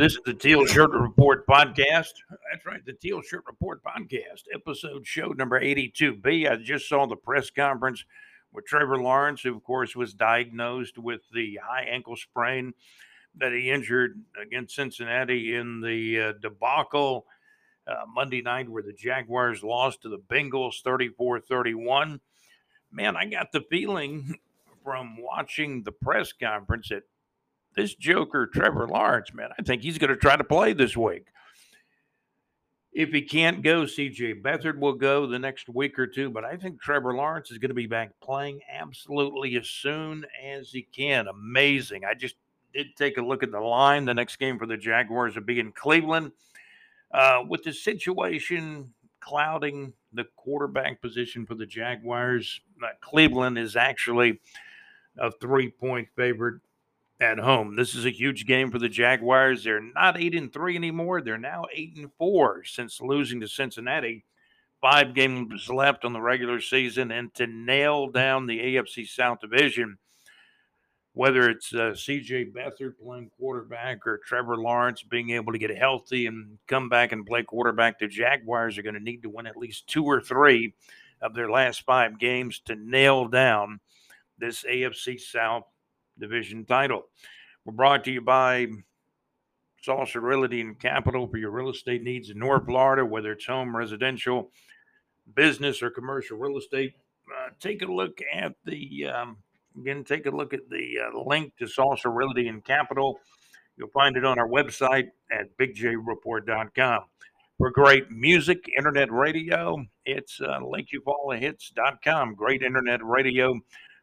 this is the Teal Shirt Report podcast. That's right, the Teal Shirt Report podcast, episode show number 82B. I just saw the press conference with Trevor Lawrence, who, of course, was diagnosed with the high ankle sprain that he injured against Cincinnati in the uh, debacle uh, Monday night where the Jaguars lost to the Bengals 34 31. Man, I got the feeling from watching the press conference that this Joker, Trevor Lawrence, man, I think he's going to try to play this week. If he can't go, CJ Beathard will go the next week or two, but I think Trevor Lawrence is going to be back playing absolutely as soon as he can. Amazing. I just did take a look at the line. The next game for the Jaguars will be in Cleveland. Uh, with the situation clouding the quarterback position for the Jaguars, uh, Cleveland is actually a three point favorite at home. This is a huge game for the Jaguars. They're not eight and three anymore. They're now eight and four since losing to Cincinnati. Five games left on the regular season, and to nail down the AFC South division, whether it's uh, CJ Beathard playing quarterback or Trevor Lawrence being able to get healthy and come back and play quarterback, the Jaguars are going to need to win at least two or three of their last five games to nail down this AFC South division title. We're brought to you by Salsa Realty and Capital for your real estate needs in North Florida, whether it's home, residential, business, or commercial real estate. Uh, take a look at the um, again. Take a look at the uh, link to Salsa Realty and Capital. You'll find it on our website at bigjreport.com. For great music, internet radio, it's uh. Great internet radio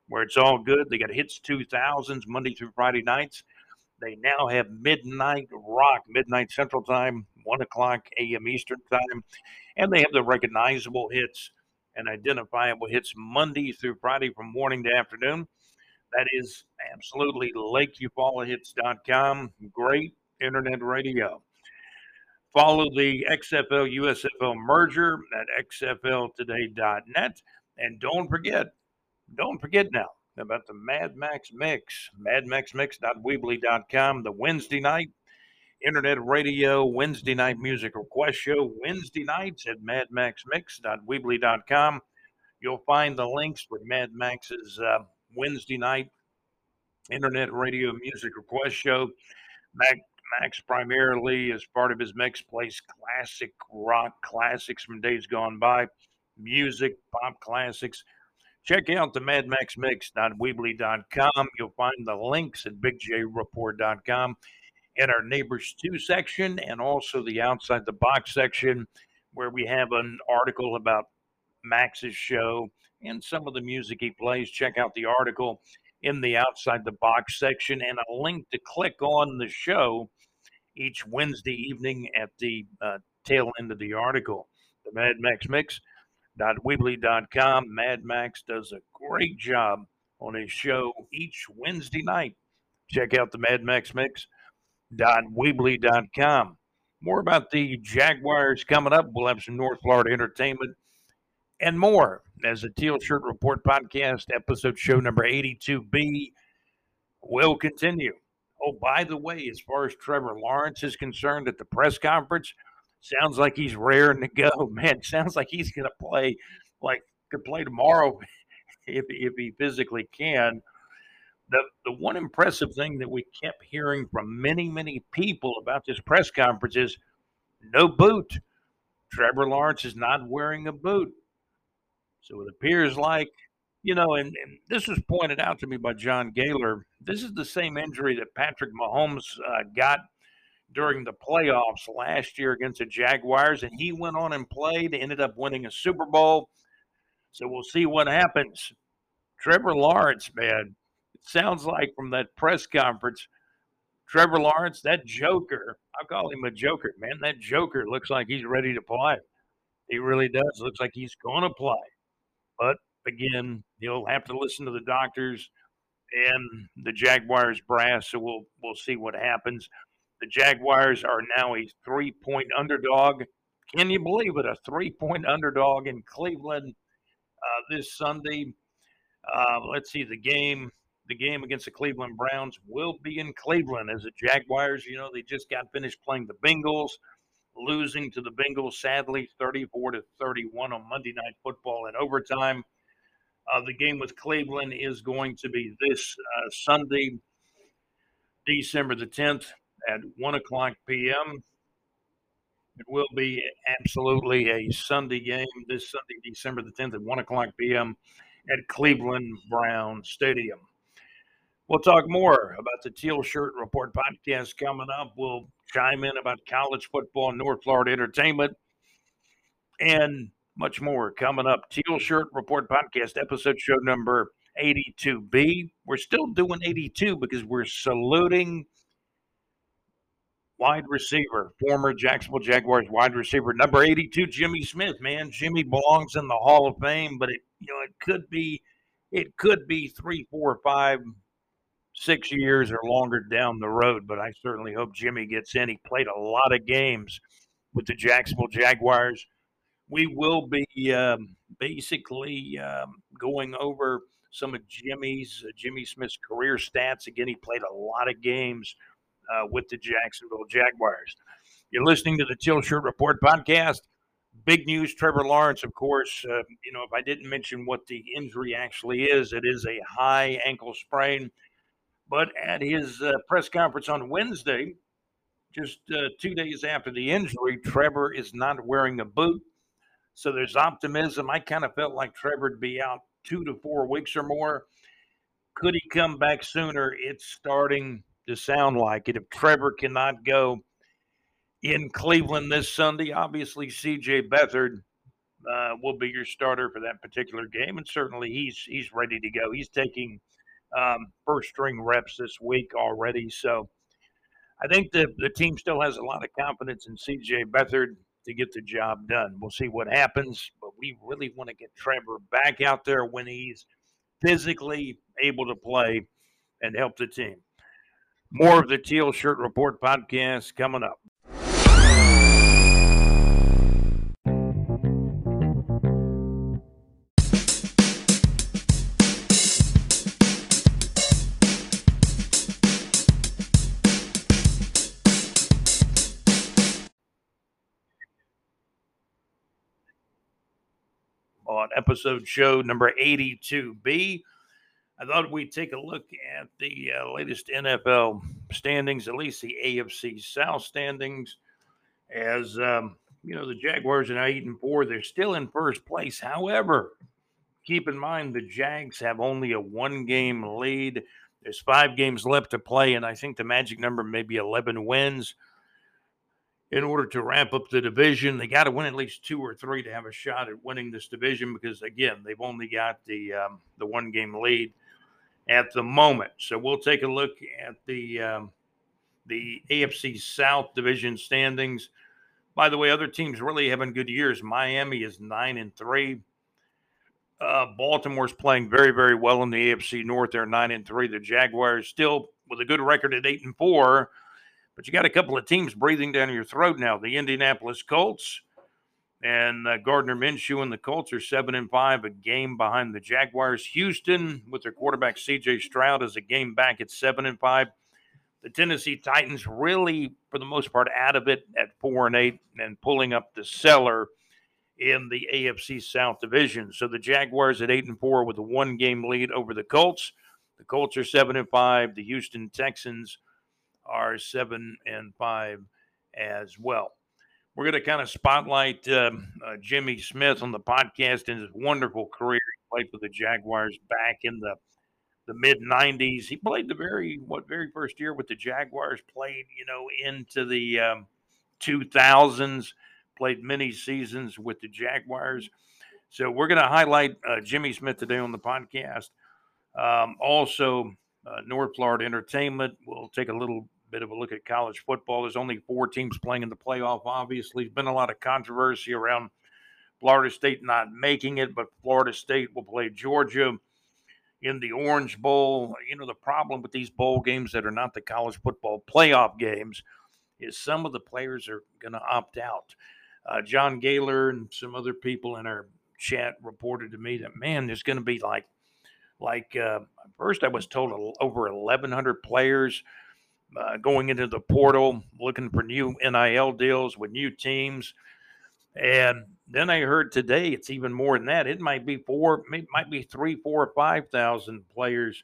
where it's all good. They got Hits 2000s Monday through Friday nights. They now have Midnight Rock, midnight Central Time, 1 o'clock a.m. Eastern Time. And they have the recognizable hits and identifiable hits Monday through Friday from morning to afternoon. That is absolutely LakeUfallahits.com. Great internet radio. Follow the XFL USFL merger at xfltoday.net. And don't forget, don't forget now about the Mad Max Mix, madmaxmix.weebly.com, the Wednesday night internet radio Wednesday night music request show, Wednesday nights at madmaxmix.weebly.com. You'll find the links for Mad Max's uh, Wednesday night internet radio music request show. Mac, Max primarily, as part of his mix, plays classic rock classics from days gone by, music, pop classics Check out the madmaxmix.weebly.com. You'll find the links at bigjreport.com in our Neighbors 2 section and also the Outside the Box section where we have an article about Max's show and some of the music he plays. Check out the article in the Outside the Box section and a link to click on the show each Wednesday evening at the uh, tail end of the article. The Mad Max Mix Weebly.com. Mad Max does a great job on his show each Wednesday night. Check out the Mad Max Mix. Weebly.com. More about the Jaguars coming up. We'll have some North Florida entertainment and more as the Teal Shirt Report podcast episode show number 82B will continue. Oh, by the way, as far as Trevor Lawrence is concerned at the press conference, Sounds like he's raring to go, man. Sounds like he's going to play, like could play tomorrow if if he physically can. The the one impressive thing that we kept hearing from many many people about this press conference is no boot. Trevor Lawrence is not wearing a boot, so it appears like you know, and, and, this was pointed out to me by John Gaylor. This is the same injury that Patrick Mahomes uh, got during the playoffs last year against the Jaguars, and he went on and played, ended up winning a Super Bowl. So we'll see what happens. Trevor Lawrence, man, it sounds like from that press conference, Trevor Lawrence, that joker, I'll call him a joker, man. That joker looks like he's ready to play. He really does. Looks like he's going to play. But again, he'll have to listen to the doctors and the Jaguars brass. So we'll we'll see what happens. The Jaguars are now a three point underdog. Can you believe it? A three point underdog in Cleveland uh, this Sunday. Uh, let's see the game. the game against the Cleveland Browns will be in Cleveland as the Jaguars, you know, they just got finished playing the Bengals, losing to the Bengals, sadly, 34 to 31 on Monday Night Football in overtime. Uh, the game with Cleveland is going to be this uh, Sunday, December the 10th at 1 o'clock p.m. It will be absolutely a Sunday game this Sunday, December the 10th at 1 o'clock p.m. at Cleveland Brown Stadium. We'll talk more about the Teal Shirt Report podcast coming up. We'll chime in about college football North Florida entertainment and much more coming up. Teal Shirt Report podcast episode show number 82B. We're still doing 82 because we're saluting wide receiver, former Jacksonville Jaguars wide receiver, number 82, Jimmy Smith. Man, Jimmy belongs in the Hall of Fame, but it you know it could be it could be three, four, five six years or longer down the road, but I certainly hope Jimmy gets in. He played a lot of games with the Jacksonville Jaguars. We will be um, basically um, going over some of Jimmy's uh, Jimmy Smith's career stats. Again, he played a lot of games uh, with the Jacksonville Jaguars. You're listening to the Teal Shirt Report podcast. Big news, Trevor Lawrence, of course. Uh, you know, if I didn't mention what the injury actually is, it is a high ankle sprain but at his uh, press conference on Wednesday, just uh, two days after the injury, Trevor is not wearing a boot. So there's optimism. I kind of felt like Trevor would be out two to four weeks or more. Could he come back sooner? It's starting to sound like it. If Trevor cannot go in Cleveland this Sunday, obviously CJ Beathard uh, will be your starter for that particular game, and certainly he's he's ready to go. He's taking um, first string reps this week already. So I think the, the team still has a lot of confidence in CJ Beathard to get the job done. We'll see what happens, but we really want to get Trevor back out there when he's physically able to play and help the team. More of the Teal Shirt Report podcast coming up. on episode show number 82B. I thought we'd take a look at the uh, latest NFL standings, at least the AFC South standings, as um, you know the Jaguars are now eight and four. They're still in first place. However, keep in mind the Jags have only a one-game lead. There's five games left to play, and I think the magic number may be 11 wins in order to ramp up the division. They got to win at least two or three to have a shot at winning this division because again, they've only got the um, the one game lead at the moment. So we'll take a look at the um, the AFC South division standings. By the way, other teams really having good years. Miami is nine and three. Uh, Baltimore's playing very, very well in the AFC North. They're nine and three. The Jaguars still with a good record at eight and four but you got a couple of teams breathing down your throat now. The Indianapolis Colts and uh, Gardner Minshew and the Colts are seven and five, a game behind the Jaguars. Houston, with their quarterback C.J. Stroud, is a game back at seven and five. The Tennessee Titans really, for the most part, out of it at four and eight and pulling up the cellar in the AFC South division. So the Jaguars at eight and four with a one game lead over the Colts. The Colts are seven and five. The Houston Texans are seven and five as well. We're going to kind of spotlight um, uh, Jimmy Smith on the podcast and his wonderful career. He played for the Jaguars back in the the mid '90s. He played the very what very first year with the Jaguars. Played you know into the um, 2000s. Played many seasons with the Jaguars. So we're going to highlight uh, Jimmy Smith today on the podcast. Um, also, uh, North Florida Entertainment. We'll take a little bit of a look at college football. There's only four teams playing in the playoff. Obviously, there's been a lot of controversy around Florida State not making it, but Florida State will play Georgia in the Orange Bowl. You know, the problem with these bowl games that are not the college football playoff games is some of the players are going to opt out. Uh, John Gaylor and some other people in our chat reported to me that, man, there's going to be like Like uh, first, I was told over 1,100 players uh, going into the portal looking for new NIL deals with new teams. And then I heard today it's even more than that. It might be four, it might be three, four, five thousand players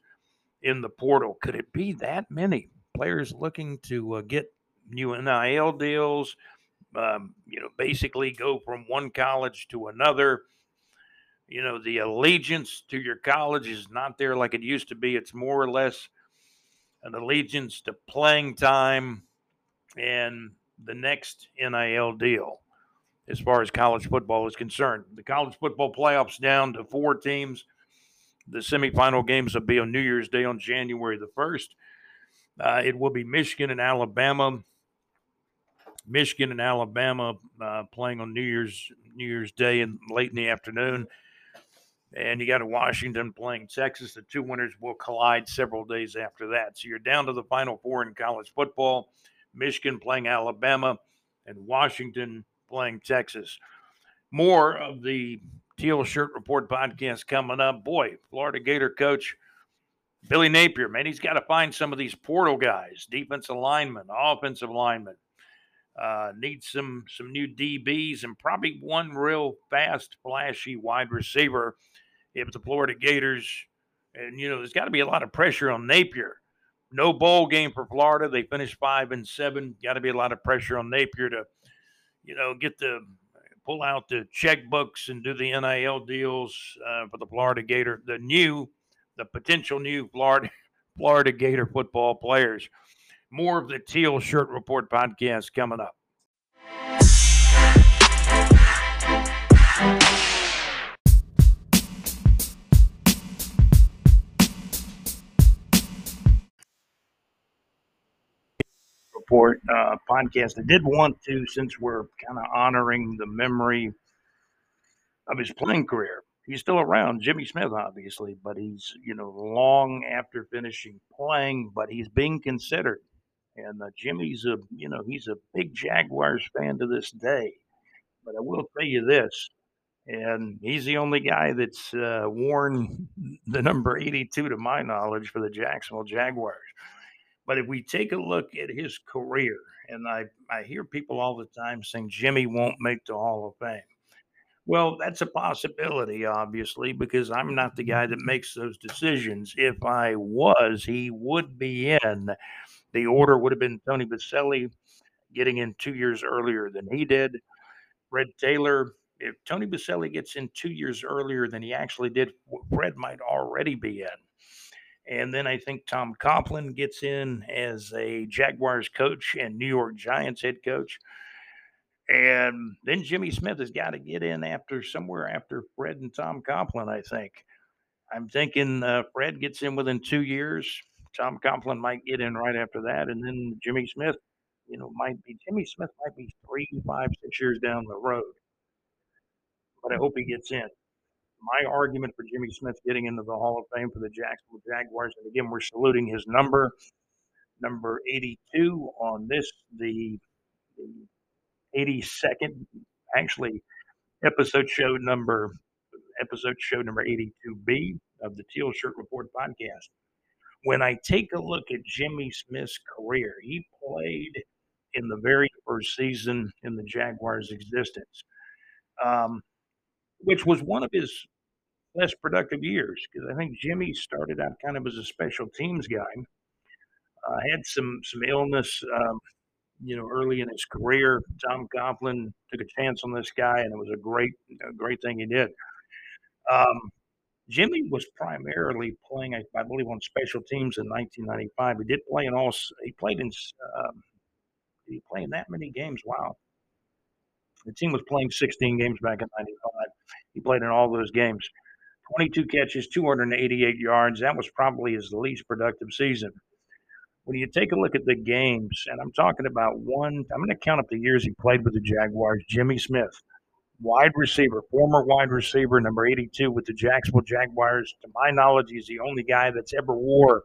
in the portal. Could it be that many players looking to uh, get new NIL deals? Um, you know, basically go from one college to another. You know, the allegiance to your college is not there like it used to be. It's more or less an allegiance to playing time and the next NIL deal as far as college football is concerned. The college football playoffs down to four teams. The semifinal games will be on New Year's Day on January the 1st. Uh, it will be Michigan and Alabama. Michigan and Alabama uh, playing on New Year's New Year's Day and late in the afternoon. And you got a Washington playing Texas. The two winners will collide several days after that. So you're down to the final four in college football. Michigan playing Alabama and Washington playing Texas. More of the Teal Shirt Report podcast coming up. Boy, Florida Gator coach Billy Napier, man, he's got to find some of these portal guys, defensive linemen, offensive linemen. Uh, needs some some new DBs and probably one real fast, flashy wide receiver. If the Florida Gators, and you know, there's got to be a lot of pressure on Napier. No bowl game for Florida. They finished five and seven. Got to be a lot of pressure on Napier to you know, get the pull out the checkbooks and do the NIL deals uh, for the Florida Gator, the new, the potential new Florida Florida Gator football players. More of the Teal Shirt Report podcast coming up. Report uh, podcast. I did want to, since we're kind of honoring the memory of his playing career. He's still around, Jimmy Smith, obviously, but he's you know long after finishing playing, but he's being considered. And uh, Jimmy's a you know he's a big Jaguars fan to this day. But I will tell you this, and he's the only guy that's uh, worn the number 82 to my knowledge for the Jacksonville Jaguars. But if we take a look at his career, and I, I hear people all the time saying Jimmy won't make the Hall of Fame. Well, that's a possibility, obviously, because I'm not the guy that makes those decisions. If I was, he would be in. The order would have been Tony Boselli getting in two years earlier than he did. Fred Taylor, if Tony Boselli gets in two years earlier than he actually did, Fred might already be in. And then I think Tom Coughlin gets in as a Jaguars coach and New York Giants head coach. And then Jimmy Smith has got to get in after somewhere after Fred and Tom Coughlin, I think. I'm thinking uh, Fred gets in within two years. Tom Coughlin might get in right after that. And then Jimmy Smith, you know, might be Jimmy Smith might be three, five, six years down the road. But I hope he gets in my argument for Jimmy Smith getting into the Hall of Fame for the Jacksonville Jaguars, and again, we're saluting his number, number 82 on this, the, the 82nd, actually, episode show number, episode show number 82B of the Teal Shirt Report podcast. When I take a look at Jimmy Smith's career, he played in the very first season in the Jaguars' existence. Um, which was one of his less productive years because I think Jimmy started out kind of as a special teams guy. Uh, had some some illness, um, you know, early in his career. Tom Coughlin took a chance on this guy, and it was a great, a great thing he did. Um, Jimmy was primarily playing, I, believe, on special teams in 1995. He did play in all. He played in. Did he play in that many games? Wow. The team was playing 16 games back in '95. He played in all those games. 22 catches, 288 yards. That was probably his least productive season. When you take a look at the games, and I'm talking about one, I'm going to count up the years he played with the Jaguars. Jimmy Smith, wide receiver, former wide receiver, number 82 with the Jacksonville Jaguars. To my knowledge, he's the only guy that's ever wore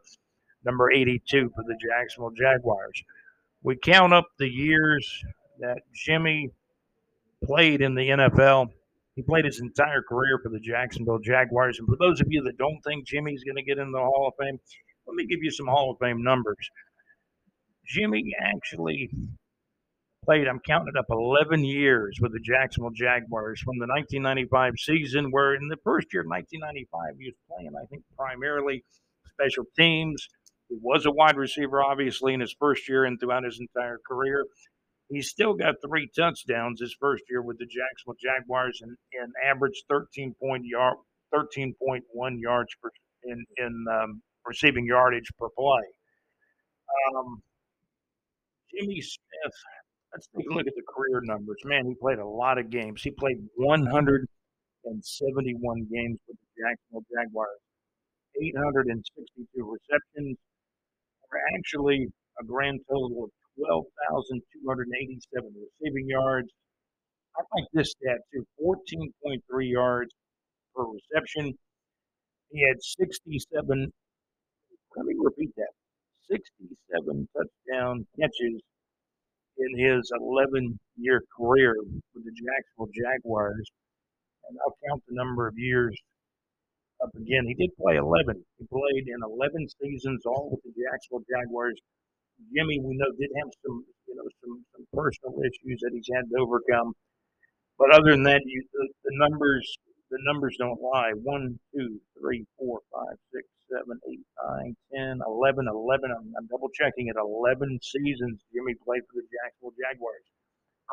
number 82 for the Jacksonville Jaguars. We count up the years that Jimmy played in the NFL He played his entire career for the Jacksonville Jaguars. And for those of you that don't think Jimmy's going to get in the Hall of Fame, let me give you some Hall of Fame numbers. Jimmy actually played, I'm counting it up, 11 years with the Jacksonville Jaguars from the 1995 season, where in the first year, 1995, he was playing, I think, primarily special teams. He was a wide receiver, obviously, in his first year and throughout his entire career. He still got three touchdowns his first year with the Jacksonville Jaguars and, and averaged 13 point yard, 13.1 yards per, in, in um, receiving yardage per play. Um, Jimmy Smith, let's take a look at the career numbers. Man, he played a lot of games. He played 171 games with the Jacksonville Jaguars, 862 receptions, or actually a grand total of 12,287 receiving yards. I like this stat too 14.3 yards per reception. He had 67, let me repeat that 67 touchdown catches in his 11 year career with the Jacksonville Jaguars. And I'll count the number of years up again. He did play 11. He played in 11 seasons, all with the Jacksonville Jaguars. Jimmy, we know, did have some, you know, some, some personal issues that he's had to overcome. But other than that, you, the, the numbers, the numbers don't lie. One, two, three, four, five, six, seven, eight, nine, ten, eleven, eleven. I'm, I'm double checking it. 11 seasons Jimmy played for the Jacksonville Jaguars.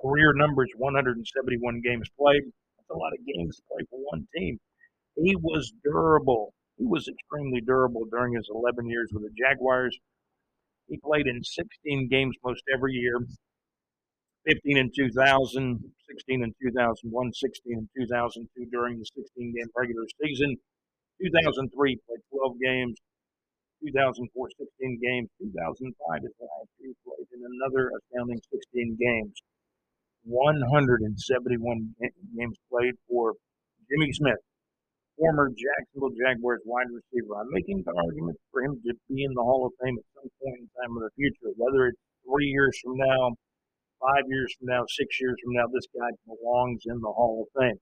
Career numbers 171 games played. That's a lot of games to play for one team. He was durable. He was extremely durable during his 11 years with the Jaguars. He played in 16 games most every year 15 in 2000, 16 in 2001, 16 in 2002 during the 16 game regular season. 2003 played 12 games. 2004, 16 games. 2005 is last year played in another astounding 16 games. 171 games played for Jimmy Smith former Jacksonville Jaguars wide receiver. I'm making the argument for him to be in the Hall of Fame at some point in time in the future, whether it's three years from now, five years from now, six years from now, this guy belongs in the Hall of Fame.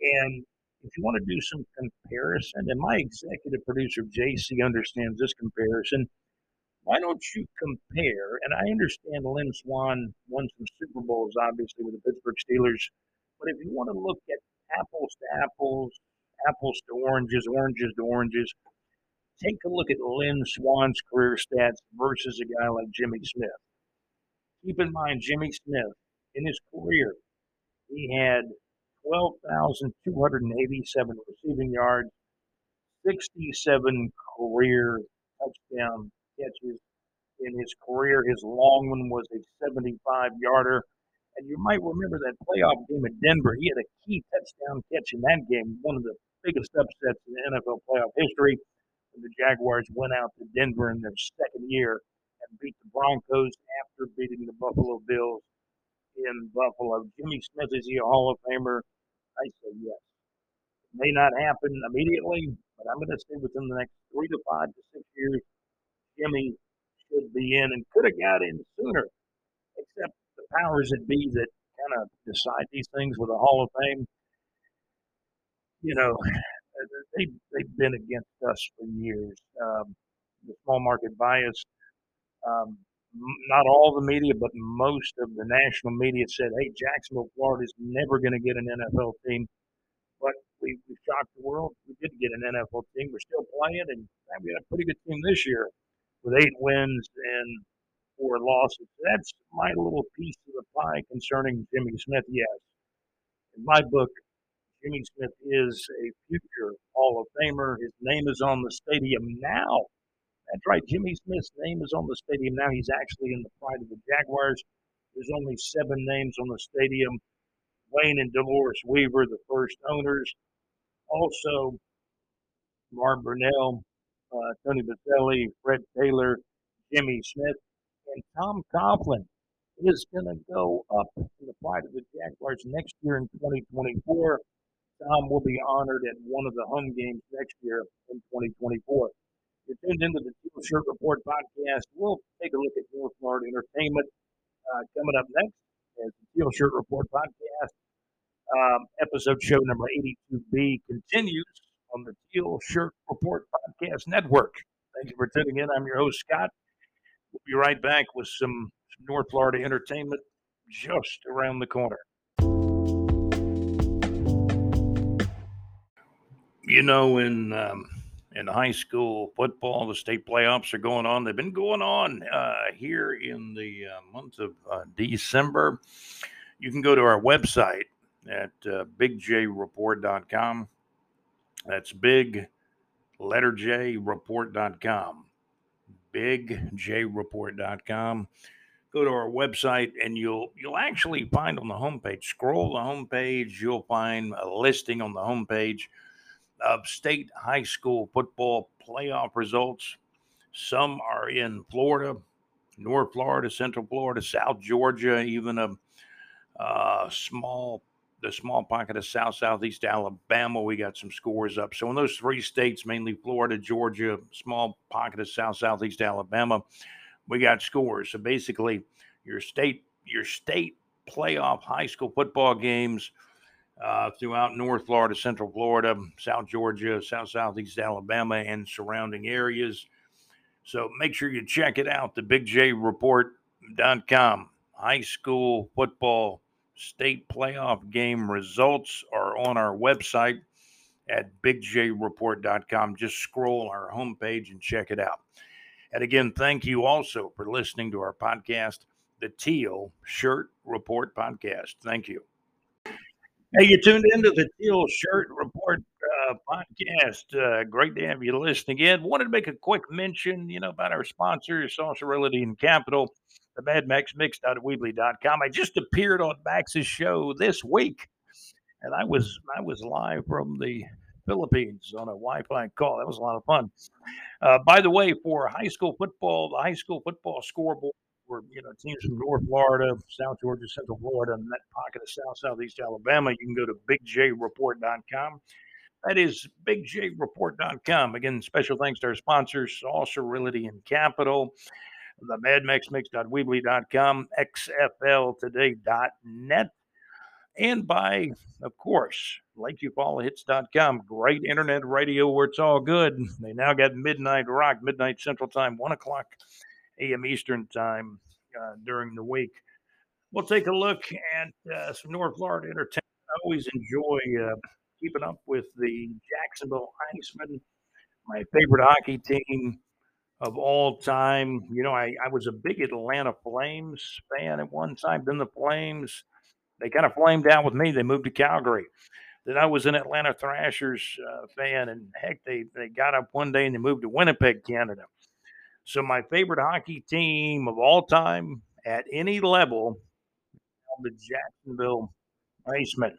And if you want to do some comparison, and my executive producer JC understands this comparison, why don't you compare? And I understand Lynn Swann won some Super Bowls, obviously, with the Pittsburgh Steelers. But if you want to look at apples to apples, apples to oranges, oranges to oranges. Take a look at Lynn Swann's career stats versus a guy like Jimmy Smith. Keep in mind, Jimmy Smith, in his career, he had 12,287 receiving yards, 67 career touchdown catches. In his career, his long one was a 75 yarder. And you might remember that playoff game at Denver. He had a key touchdown catch in that game, one of the biggest upsets in NFL playoff history. And the Jaguars went out to Denver in their second year and beat the Broncos after beating the Buffalo Bills in Buffalo. Jimmy Smith is he a Hall of Famer? I say yes. It may not happen immediately, but I'm going to say within the next three to five to six years, Jimmy should be in and could have got in sooner, except the powers that be that kind of decide these things with a Hall of Fame you know, they they've been against us for years. Um, the small market bias. Um, not all the media, but most of the national media said, "Hey, Jacksonville, Florida is never going to get an NFL team." But we, we shocked the world. We did get an NFL team. We're still playing, and we got a pretty good team this year with eight wins and four losses. That's my little piece of the pie concerning Jimmy Smith. Yes, in my book, Jimmy Smith is a future Hall of Famer. His name is on the stadium now. That's right, Jimmy Smith's name is on the stadium now. He's actually in the pride of the Jaguars. There's only seven names on the stadium. Wayne and Dolores Weaver, the first owners. Also, Mark Brunell, uh, Tony Boselli, Fred Taylor, Jimmy Smith, and Tom Coughlin is going to go up in the pride of the Jaguars next year in 2024. Tom will be honored at one of the home games next year in 2024. You're tuned into the Teal Shirt Report podcast. We'll take a look at North Florida entertainment uh, coming up next as the Teal Shirt Report podcast. Um, episode show number 82B continues on the Teal Shirt Report Podcast Network. Thank you for tuning in. I'm your host, Scott. We'll be right back with some, some North Florida entertainment just around the corner. You know, in um, in high school football, the state playoffs are going on. They've been going on uh, here in the uh, month of uh, December. You can go to our website at uh, bigjreport.com. That's big letter J report.com. Bigjreport.com. Go to our website and you'll you'll actually find on the homepage, scroll the homepage, you'll find a listing on the homepage of state high school football playoff results. Some are in Florida, North Florida, Central Florida, South Georgia, even a, a small the small pocket of South Southeast Alabama. We got some scores up. So in those three states, mainly Florida, Georgia, small pocket of South Southeast Alabama, we got scores. So basically, your state your state playoff high school football games uh, throughout North Florida, Central Florida, South Georgia, South Southeast Alabama, and surrounding areas. So make sure you check it out, the bigjreport.com. High school football state playoff game results are on our website at bigjreport.com. Just scroll our homepage and check it out. And again, thank you also for listening to our podcast, the Teal Shirt Report Podcast. Thank you. Hey, you tuned into the Teal Shirt Report uh, podcast. Uh, great to have you listening again. Wanted to make a quick mention, you know, about our sponsors, Social Realty and Capital, the Mad Max Mix.weebly.com. I just appeared on Max's show this week, and I was I was live from the Philippines on a Wi-Fi call. That was a lot of fun. Uh, by the way, for high school football, the high school football scoreboard for you know teams from North Florida, South Georgia, Central Florida, and that pocket of South Southeast Alabama, you can go to bigjreport.com. That is bigjreport.com. Again, special thanks to our sponsors, Also Realty and Capital, the madmaxmix.weebly.com, xfltoday.net, and by, of course, LakeviewFallHits.com. Great internet radio where it's all good. They now got Midnight Rock, Midnight Central Time, 1 o'clock a.m. Eastern Time uh, during the week. We'll take a look at uh, some North Florida entertainment. I always enjoy uh, keeping up with the Jacksonville Icemen, my favorite hockey team of all time. You know, I, I was a big Atlanta Flames fan at one time. Then the Flames, they kind of flamed out with me. They moved to Calgary. Then I was an Atlanta Thrashers uh, fan, and heck, they, they got up one day and they moved to Winnipeg, Canada. So my favorite hockey team of all time at any level, the Jacksonville Icemen.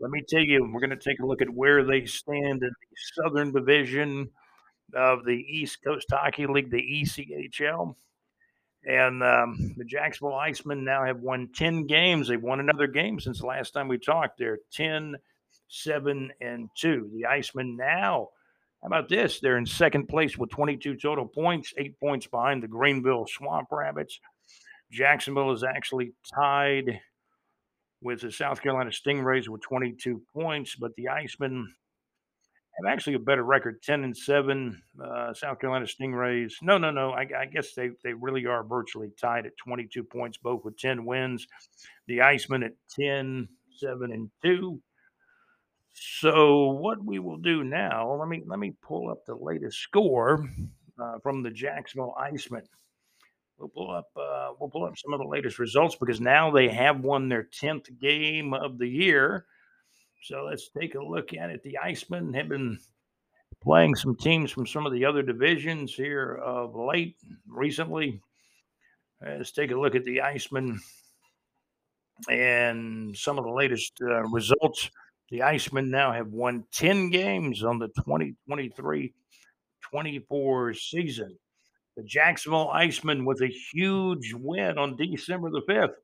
Let me tell you, we're going to take a look at where they stand in the Southern Division of the East Coast Hockey League, the ECHL. And um, the Jacksonville Icemen now have won 10 games. They've won another game since the last time we talked. They're 10, 7, and 2. The Icemen now how about this? They're in second place with 22 total points, eight points behind the Greenville Swamp Rabbits. Jacksonville is actually tied with the South Carolina Stingrays with 22 points, but the Icemen have actually a better record 10 and 7. Uh, South Carolina Stingrays, no, no, no. I, I, guess they, they really are virtually tied at 22 points, both with 10 wins. The Icemen at 10, 7, and 2. So what we will do now, let me let me pull up the latest score uh, from the Jacksonville Icemen. We'll pull up uh, we'll pull up some of the latest results because now they have won their tenth game of the year. So let's take a look at it. The Icemen have been playing some teams from some of the other divisions here of late recently. Let's take a look at the Icemen and some of the latest uh, results. The Icemen now have won 10 games on the 2023 24 season. The Jacksonville Icemen with a huge win on December the 5th.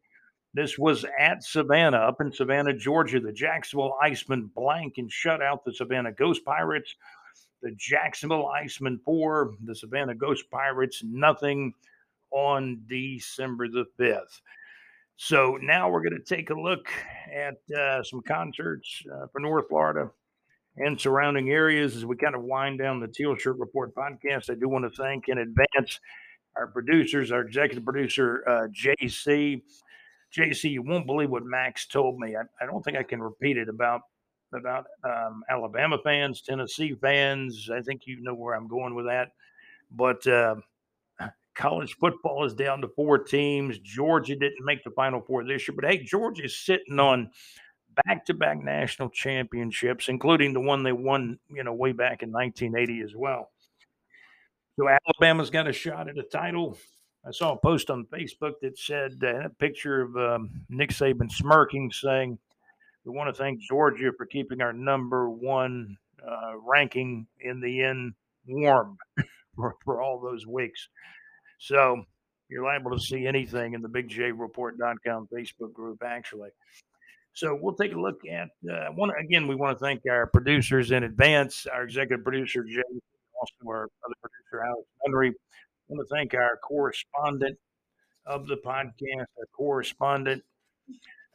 This was at Savannah, up in Savannah, Georgia. The Jacksonville Icemen blank and shut out the Savannah Ghost Pirates. The Jacksonville Icemen four, the Savannah Ghost Pirates nothing on December the 5th. So now we're going to take a look at uh, some concerts uh, for North Florida and surrounding areas as we kind of wind down the Teal Shirt Report podcast. I do want to thank in advance our producers, our executive producer, uh, JC. JC, you won't believe what Max told me. I, I don't think I can repeat it about about um, Alabama fans, Tennessee fans. I think you know where I'm going with that. But uh, college football is down to four teams. Georgia didn't make the Final Four this year, but hey, Georgia's sitting on back-to-back national championships, including the one they won, you know, way back in 1980 as well. So Alabama's got a shot at a title. I saw a post on Facebook that said uh, a picture of um, Nick Saban smirking, saying, "We want to thank Georgia for keeping our number one uh, ranking in the end warm for, for all those weeks." So you're liable to see anything in the BigJReport.com Facebook group, actually. So we'll take a look at uh, one again. We want to thank our producers in advance, our executive producer Jay, also our other producer Alex Henry. I want to thank our correspondent of the podcast, our correspondent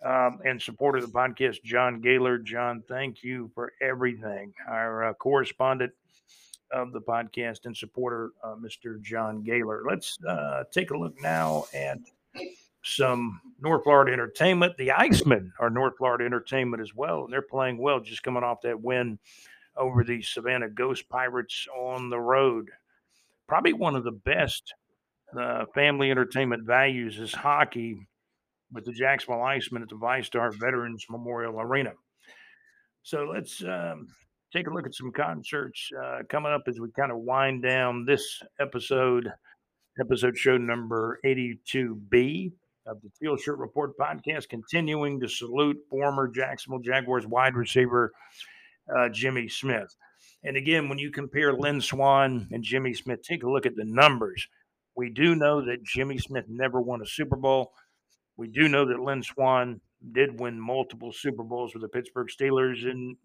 um, and supporter of the podcast, John Gaylor. John, thank you for everything. Our uh, correspondent of the podcast and supporter, uh, Mr. John Gaylor. Let's uh, take a look now at some North Florida entertainment. The Icemen are North Florida entertainment as well, and they're playing well, just coming off that win over the Savannah Ghost Pirates on the road. Probably one of the best uh, family entertainment values is hockey with the Jacksonville Icemen at the VyStar Veterans Memorial Arena. So let's um, take a look at some concerts uh, coming up as we kind of wind down this episode, episode show number 82B of the Teal Shirt Report podcast, continuing to salute former Jacksonville Jaguars wide receiver uh, Jimmy Smith. And again, when you compare Lynn Swann and Jimmy Smith, take a look at the numbers. We do know that Jimmy Smith never won a Super Bowl. We do know that Lynn Swann did win multiple Super Bowls with the Pittsburgh Steelers, and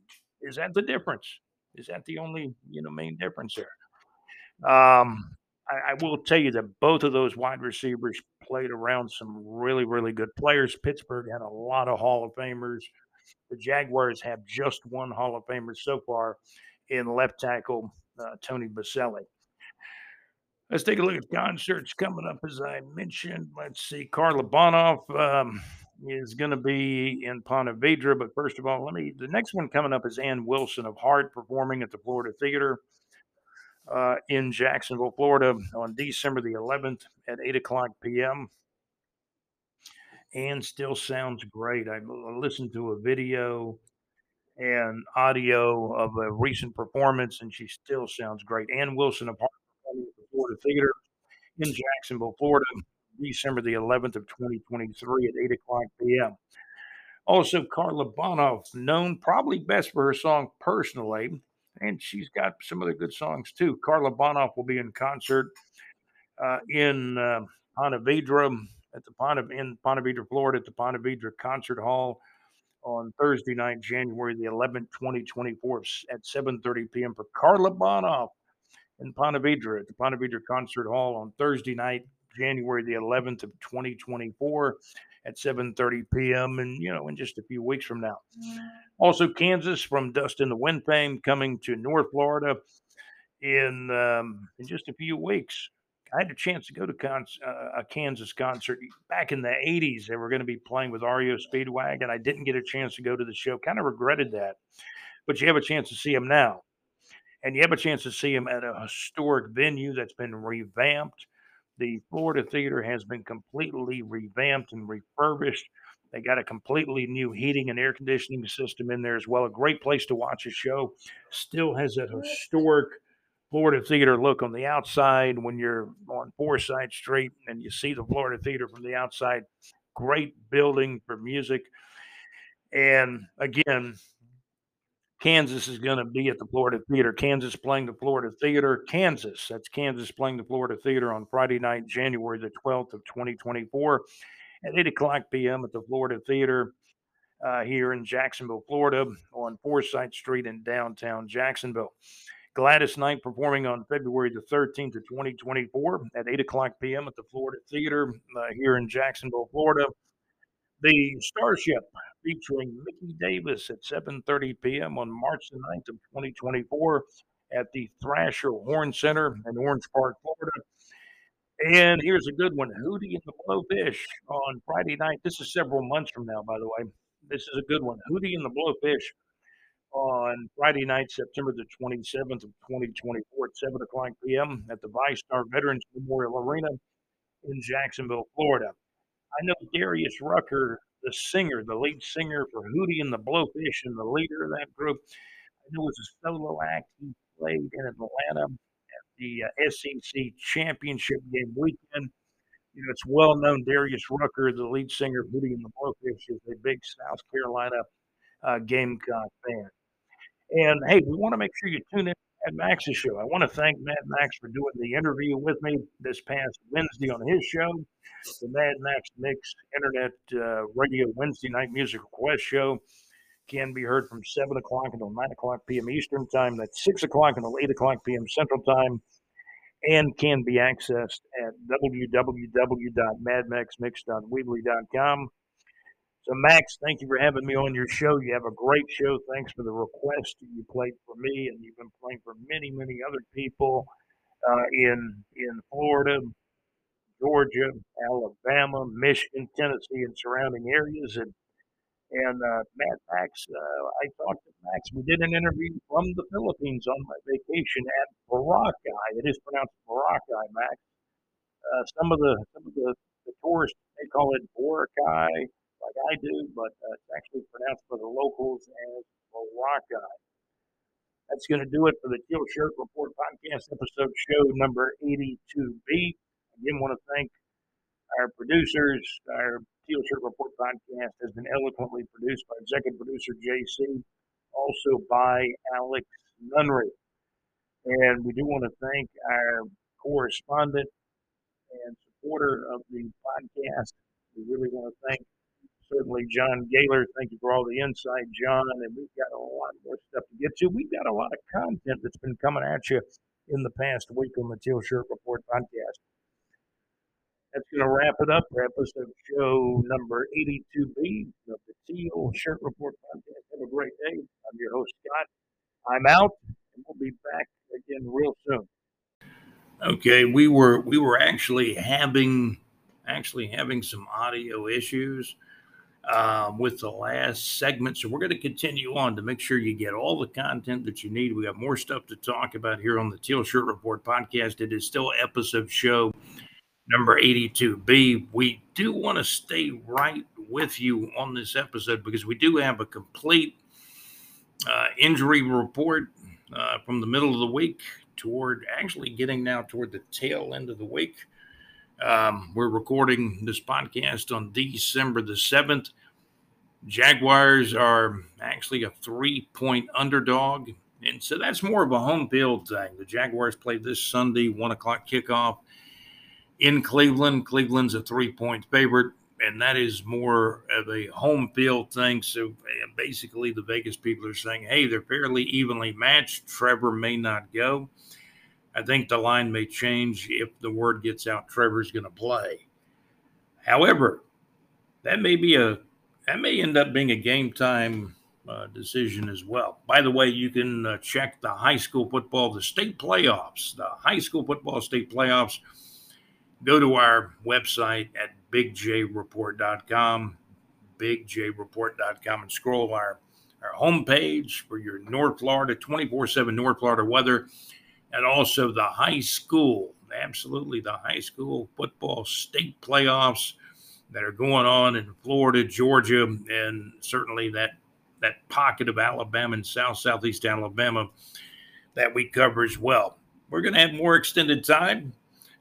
is that the difference? Is that the only you know main difference there? Um, I, I, will tell you that both of those wide receivers played around some really really good players. Pittsburgh had a lot of Hall of Famers. The Jaguars have just one Hall of Famer so far in left tackle uh, Tony Boselli. Let's take a look at concerts coming up. As I mentioned, let's see, Carla Bonoff. Um, is going to be in Ponte Vedra. But first of all, let me. The next one coming up is Ann Wilson of Heart performing at the Florida Theater uh, in Jacksonville, Florida, on December the 11th at 8 o'clock p.m. Ann still sounds great. I listened to a video and audio of a recent performance, and she still sounds great. Ann Wilson of Heart performing at the Florida Theater in Jacksonville, Florida December the 11th of 2023 at 8 o'clock p.m. Also, Carla Bonoff, known probably best for her song Personally, and she's got some other good songs too. Carla Bonoff will be in concert uh, in uh, Ponte Vedra at the in Ponte Vedra, Florida, at the Ponte Vedra Concert Hall on Thursday night, January the 11th, 2024, at 7:30 p.m. for Carla Bonoff in Ponte Vedra at the Ponte Vedra Concert Hall on Thursday night, January the 11th of 2024 at 7:30 p.m. and you know in just a few weeks from now. Also, Kansas from Dust in the Wind fame coming to North Florida in um, in just a few weeks. I had a chance to go to con- uh, a Kansas concert back in the 80s. They were going to be playing with REO Speedwagon. I didn't get a chance to go to the show. Kind of regretted that. But you have a chance to see them now. And you have a chance to see them at a historic venue that's been revamped the Florida Theater has been completely revamped and refurbished. They got a completely new heating and air conditioning system in there as well. A great place to watch a show. Still has that historic Florida Theater look on the outside when you're on Forsyth Street and you see the Florida Theater from the outside. Great building for music. And again, Kansas is going to be at the Florida Theater. Kansas playing the Florida Theater. Kansas, that's Kansas playing the Florida Theater on Friday night, January the 12th of 2024 at 8 o'clock p.m. at the Florida Theater uh, here in Jacksonville, Florida on Forsyth Street in downtown Jacksonville. Gladys Knight performing on February the 13th of 2024 at 8 o'clock p.m. at the Florida Theater uh, here in Jacksonville, Florida. The Starship featuring Mickey Davis at 7:30 p.m. on March the 9th of 2024 at the Thrasher Horn Center in Orange Park, Florida. And here's a good one Hootie and the Blowfish on Friday night. This is several months from now, by the way. This is a good one. Hootie and the Blowfish on Friday night, September the 27th of 2024 at 7 o'clock p.m. at the VyStar Veterans Memorial Arena in Jacksonville, Florida. I know Darius Rucker, the singer, the lead singer for Hootie and the Blowfish and the leader of that group. I know it was a solo act he played in Atlanta at the uh, SEC championship game weekend. You know, it's well known Darius Rucker, the lead singer of Hootie and the Blowfish, is a big South Carolina uh, Gamecock fan. And hey, we want to make sure you tune in Mad Max's show. I want to thank Mad Max for doing the interview with me this past Wednesday on his show, the Mad Max Mix Internet uh, Radio Wednesday Night Music Request Show can be heard from 7 o'clock until 9 o'clock p.m. Eastern Time. That's 6 o'clock until 8 o'clock p.m. Central Time and can be accessed at www.madmaxmix.weebly.com. So, Max, thank you for having me on your show. You have a great show. Thanks for the request you played for me, and you've been playing for many, many other people uh, in in Florida, Georgia, Alabama, Michigan, Tennessee, and surrounding areas. And and uh, Mad Max, uh, I talked to Max. We did an interview from the Philippines on my vacation at Boracay. It is pronounced Boracay, Max. Uh, some of the some of the, the tourists they call it Boracay, like I do, but uh, it's actually pronounced for the locals as Boracay. That's going to do it for the Teal Shirt Report podcast episode show number 82B. Again, want to thank our producers, our Teal Shirt Report podcast has been eloquently produced by executive producer JC, also by Alex Nunnery. And we do want to thank our correspondent and supporter of the podcast. We really want to thank certainly John Gaylor. Thank you for all the insight, John. And we've got a lot more stuff to get to. We've got a lot of content that's been coming at you in the past week on the Teal Shirt Report podcast. That's going to wrap it up for episode show number 82B of the Teal Shirt Report podcast. Have a great day. I'm your host, Scott. I'm out, and we'll be back again real soon. Okay, we were we were actually having actually having some audio issues um, with the last segment, so we're going to continue on to make sure you get all the content that you need. We got more stuff to talk about here on the Teal Shirt Report podcast. It is still episode show number 82B. We do want to stay right with you on this episode because we do have a complete uh, injury report uh, from the middle of the week toward actually getting now toward the tail end of the week. Um, we're recording this podcast on December the 7th. Jaguars are actually a three point underdog. And so that's more of a home field thing. The Jaguars play this Sunday, one o'clock kickoff in Cleveland. Cleveland's a three point favorite, and that is more of a home field thing. So basically, the Vegas people are saying, hey, they're fairly evenly matched. Trevor may not go. I think the line may change if the word gets out Trevor's going to play. However, that may be a that may end up being a game time uh, decision as well. By the way, you can uh, check the high school football, the state playoffs, the high school football state playoffs go to our website at bigjreport.com, bigjreport.com, and scroll our, our homepage for your North Florida, 24 7 North Florida weather, and also the high school, absolutely the high school football state playoffs that are going on in Florida, Georgia, and certainly that that pocket of Alabama and South Southeast Alabama that we cover as well. We're going to have more extended time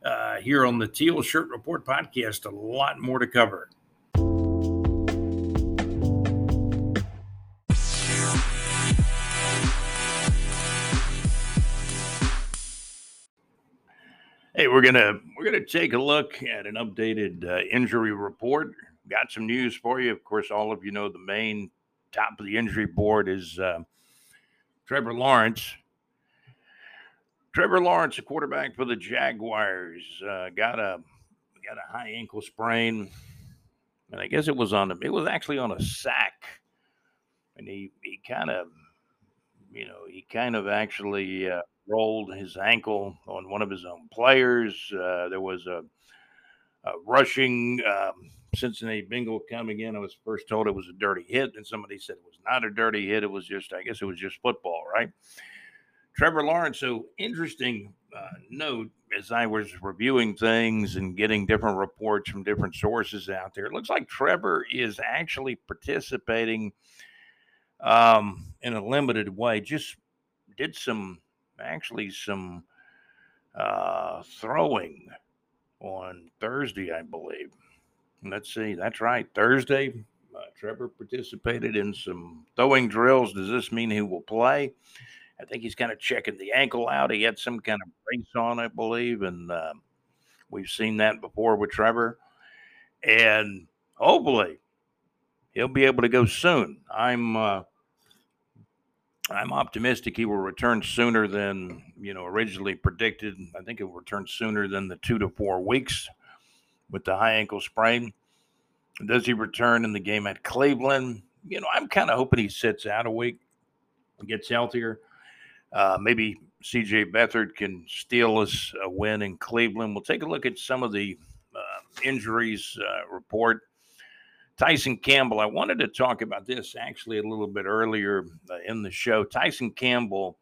uh, here on the Teal Shirt Report podcast. A lot more to cover. Hey, we're gonna we're gonna take a look at an updated uh, injury report. Got some news for you. Of course, all of you know the main top of the injury board is uh, Trevor Lawrence, Trevor Lawrence, a quarterback for the Jaguars, uh, got a got a high ankle sprain. and I guess it was on the, it was actually on a sack, and he he kind of, you know, he kind of actually uh, rolled his ankle on one of his own players. Uh, there was a, a rushing um, Cincinnati Bengal coming in. I was first told it was a dirty hit, and somebody said it was not a dirty hit. It was just, I guess, it was just football, right? Trevor Lawrence. So interesting uh, note as I was reviewing things and getting different reports from different sources out there. It looks like Trevor is actually participating um, in a limited way. Just did some, actually, some uh, throwing on Thursday, I believe. Let's see, that's right. Thursday, uh, Trevor participated in some throwing drills. Does this mean he will play? I think he's kind of checking the ankle out. He had some kind of brace on, I believe, and uh, we've seen that before with Trevor. And hopefully, he'll be able to go soon. I'm uh, I'm optimistic he will return sooner than you know originally predicted. I think it will return sooner than the two to four weeks with the high ankle sprain. Does he return in the game at Cleveland? You know, I'm kind of hoping he sits out a week, gets healthier. Uh, maybe CJ Beathard can steal us a win in Cleveland. We'll take a look at some of the uh, injuries uh, report. Tyson Campbell, I wanted to talk about this actually a little bit earlier uh, in the show. Tyson Campbell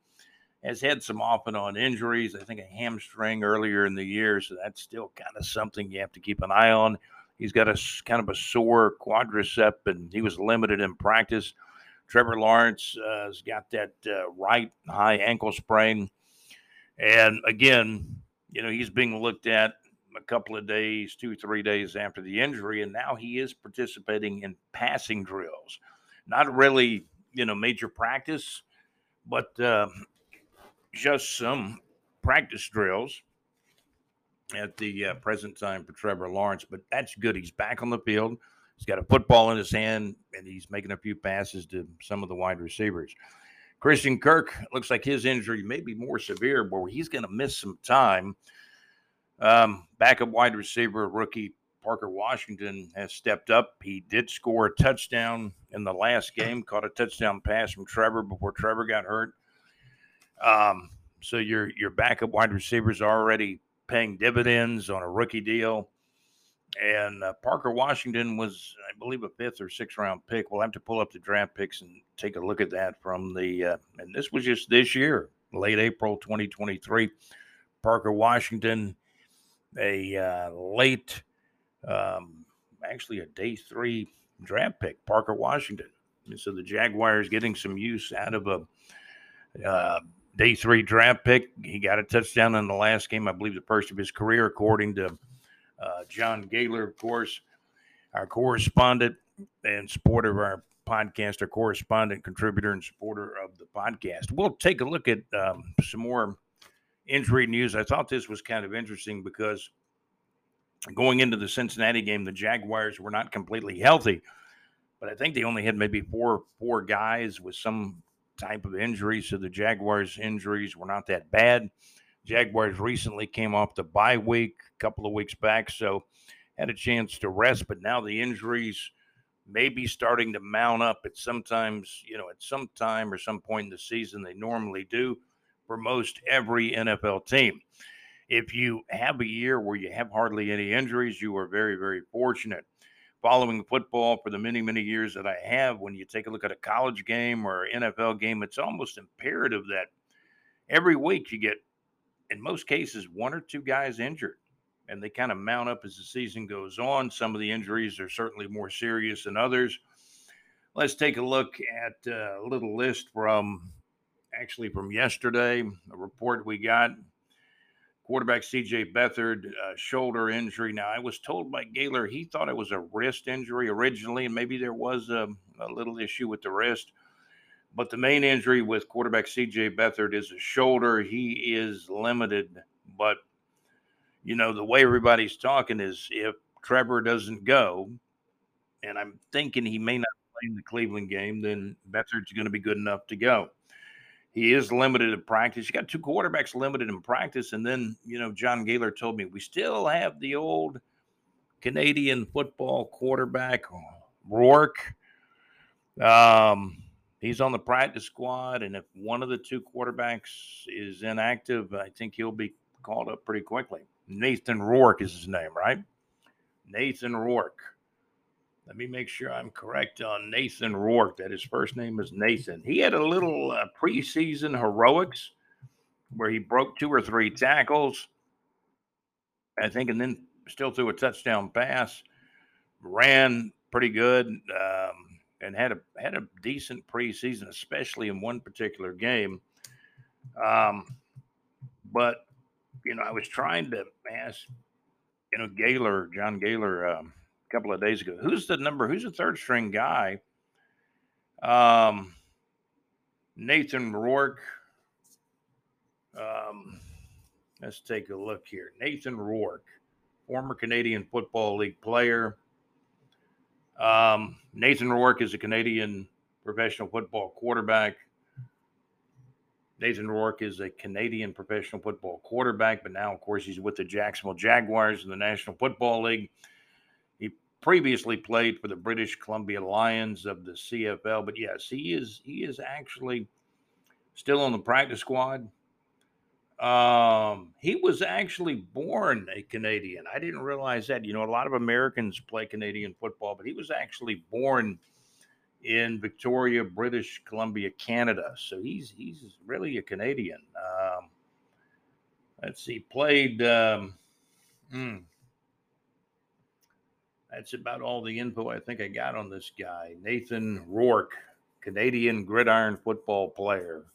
has had some off and on injuries. I think a hamstring earlier in the year, so that's still kind of something you have to keep an eye on. He's got a kind of a sore quadricep, and he was limited in practice. Trevor Lawrence uh, has got that uh, right high ankle sprain. And again, you know, he's being looked at a couple of days, two, three days after the injury. And now he is participating in passing drills. Not really, you know, major practice, but uh, just some practice drills at the uh, present time for Trevor Lawrence. But that's good. He's back on the field. He's got a football in his hand and he's making a few passes to some of the wide receivers. Christian Kirk looks like his injury may be more severe, where he's going to miss some time. Um, backup wide receiver rookie Parker Washington has stepped up. He did score a touchdown in the last game, caught a touchdown pass from Trevor before Trevor got hurt. Um, so your your backup wide receivers are already paying dividends on a rookie deal. And uh, Parker Washington was, I believe, a fifth or sixth round pick. We'll have to pull up the draft picks and take a look at that from the, uh, and this was just this year, late April 2023. Parker Washington, a uh, late, um, actually a day three draft pick, Parker Washington. And so the Jaguars getting some use out of a uh, day three draft pick. He got a touchdown in the last game, I believe, the first of his career, according to uh, John Gaylor, of course, our correspondent and supporter of our podcast, our correspondent, contributor, and supporter of the podcast. We'll take a look at um, some more injury news. I thought this was kind of interesting because going into the Cincinnati game, the Jaguars were not completely healthy, but I think they only had maybe four four guys with some type of injury. So the Jaguars' injuries were not that bad. Jaguars recently came off the bye week a couple of weeks back, so had a chance to rest. But now the injuries may be starting to mount up at sometimes, you know, at some time or some point in the season. They normally do for most every NFL team. If you have a year where you have hardly any injuries, you are very, very fortunate. Following football for the many, many years that I have, when you take a look at a college game or NFL game, it's almost imperative that every week you get in most cases, one or two guys injured, and they kind of mount up as the season goes on. Some of the injuries are certainly more serious than others. Let's take a look at uh, a little list from actually from yesterday, a report we got. Quarterback CJ Beathard, uh, shoulder injury. Now, I was told by Gaylor he thought it was a wrist injury originally, and maybe there was a, a little issue with the wrist. But the main injury with quarterback CJ Beathard is a shoulder. He is limited, but you know the way everybody's talking is if Trevor doesn't go, and I'm thinking he may not play in the Cleveland game, then Beathard's going to be good enough to go. He is limited in practice. You got two quarterbacks limited in practice, and then you know John Gaylor told me we still have the old Canadian football quarterback Rourke. Um, he's on the practice squad, and if one of the two quarterbacks is inactive, I think he'll be called up pretty quickly. Nathan Rourke is his name, right? Nathan Rourke. Let me make sure I'm correct on Nathan Rourke, that his first name is Nathan. He had a little uh, preseason heroics where he broke two or three tackles, I think, and then still threw a touchdown pass, ran pretty good, um, and had a had a decent preseason, especially in one particular game. Um, but you know, I was trying to ask, you know, Gaylor, John Gaylor, um, couple of days ago, who's the number? Who's the third string guy? Um, Nathan Rourke. Um, let's take a look here. Nathan Rourke, former Canadian Football League player. Um, Nathan Rourke is a Canadian professional football quarterback. Nathan Rourke is a Canadian professional football quarterback, but now, of course, he's with the Jacksonville Jaguars in the National Football League. Previously played for the British Columbia Lions of the CFL, but yes, he is he is actually still on the practice squad. Um, he was actually born a Canadian. I didn't realize that. You know, a lot of Americans play Canadian football, but he was actually born in Victoria, British Columbia, Canada. So he's he's really a Canadian. Um, let's see, played. Um, hmm, that's about all the info I think I got on this guy, Nathan Rourke, Canadian gridiron football player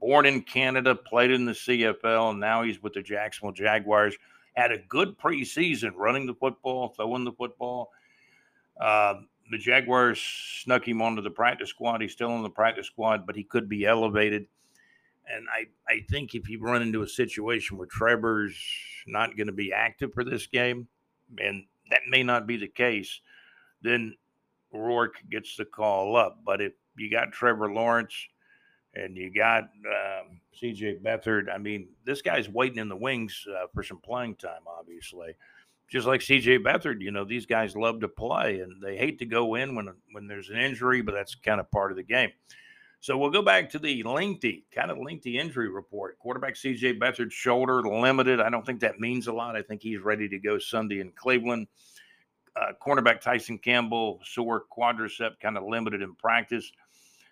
born in Canada, played in the CFL, and now he's with the Jacksonville Jaguars. Had a good preseason running the football, throwing the football. Uh, the Jaguars snuck him onto the practice squad. He's still on the practice squad, but he could be elevated. And I, I think if you run into a situation where Trevor's not going to be active for this game, and that may not be the case, then Rourke gets the call up. But if you got Trevor Lawrence and you got um, CJ Beathard. I mean, this guy's waiting in the wings uh, for some playing time, obviously. Just like CJ Beathard, you know, these guys love to play and they hate to go in when when there's an injury, but that's kind of part of the game. So we'll go back to the lengthy, kind of lengthy injury report. Quarterback CJ Beathard shoulder limited. I don't think that means a lot. I think he's ready to go Sunday in Cleveland. Uh, cornerback Tyson Campbell sore quadricep, kind of limited in practice.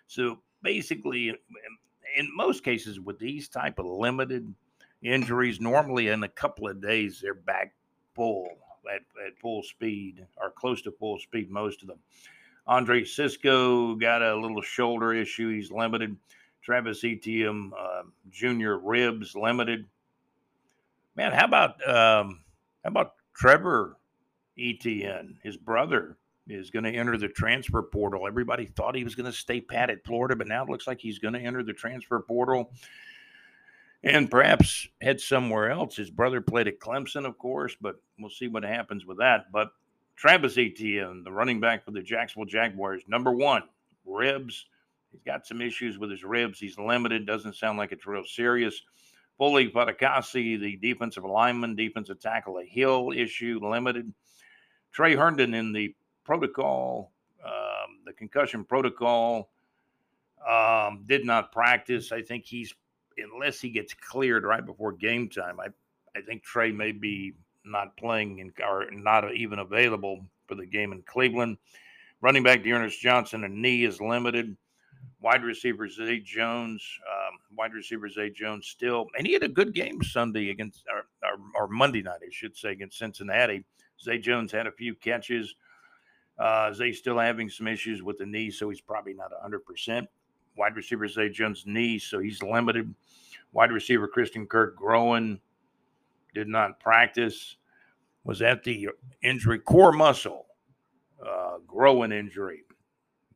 So basically, in most cases with these type of limited injuries, normally in a couple of days they're back full at, at full speed or close to full speed. Most of them. Andre Cisco got a little shoulder issue. He's limited. Travis Etienne uh, Junior ribs limited. Man, how about um, how about Trevor Etienne, his brother? is going to enter the transfer portal. Everybody thought he was going to stay pat at Florida, but now it looks like he's going to enter the transfer portal and perhaps head somewhere else. His brother played at Clemson, of course, but we'll see what happens with that. But Travis Etienne, the running back for the Jacksonville Jaguars, number one, ribs. He's got some issues with his ribs. He's limited. Doesn't sound like it's real serious. Foley Fatukasi, the defensive lineman, defensive tackle, a heel issue, limited. Tre Herndon in the protocol, um, the concussion protocol, um, did not practice. I think he's, unless he gets cleared right before game time, I, I think Tre may be not playing in, or not even available for the game in Cleveland. Running back D'Ernest Johnson, a knee is limited. Wide receiver Zay Jones, um, wide receiver Zay Jones still, and he had a good game Sunday against, or, or, or Monday night, I should say, against Cincinnati. Zay Jones had a few catches. Uh, Zay still having some issues with the knee, so he's probably not 100%. Wide receiver Zay Jones' knee, so he's limited. Wide receiver Christian Kirk groin, did not practice, was at the injury core muscle, uh, groin injury.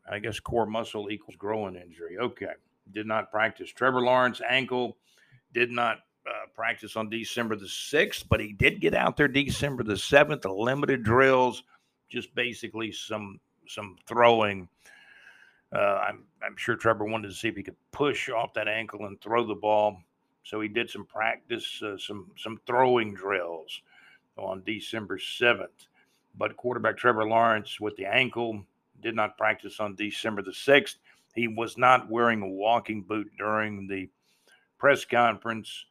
I guess core muscle equals groin injury. Okay. Did not practice. Trevor Lawrence, ankle, did not uh, practice on December the 6th, but he did get out there December the 7th, the limited drills just basically some some throwing. Uh, I'm I'm sure Trevor wanted to see if he could push off that ankle and throw the ball. So he did some practice, uh, some some throwing drills on December seventh. but quarterback Trevor Lawrence with the ankle did not practice on December the 6th. He was not wearing a walking boot during the press conference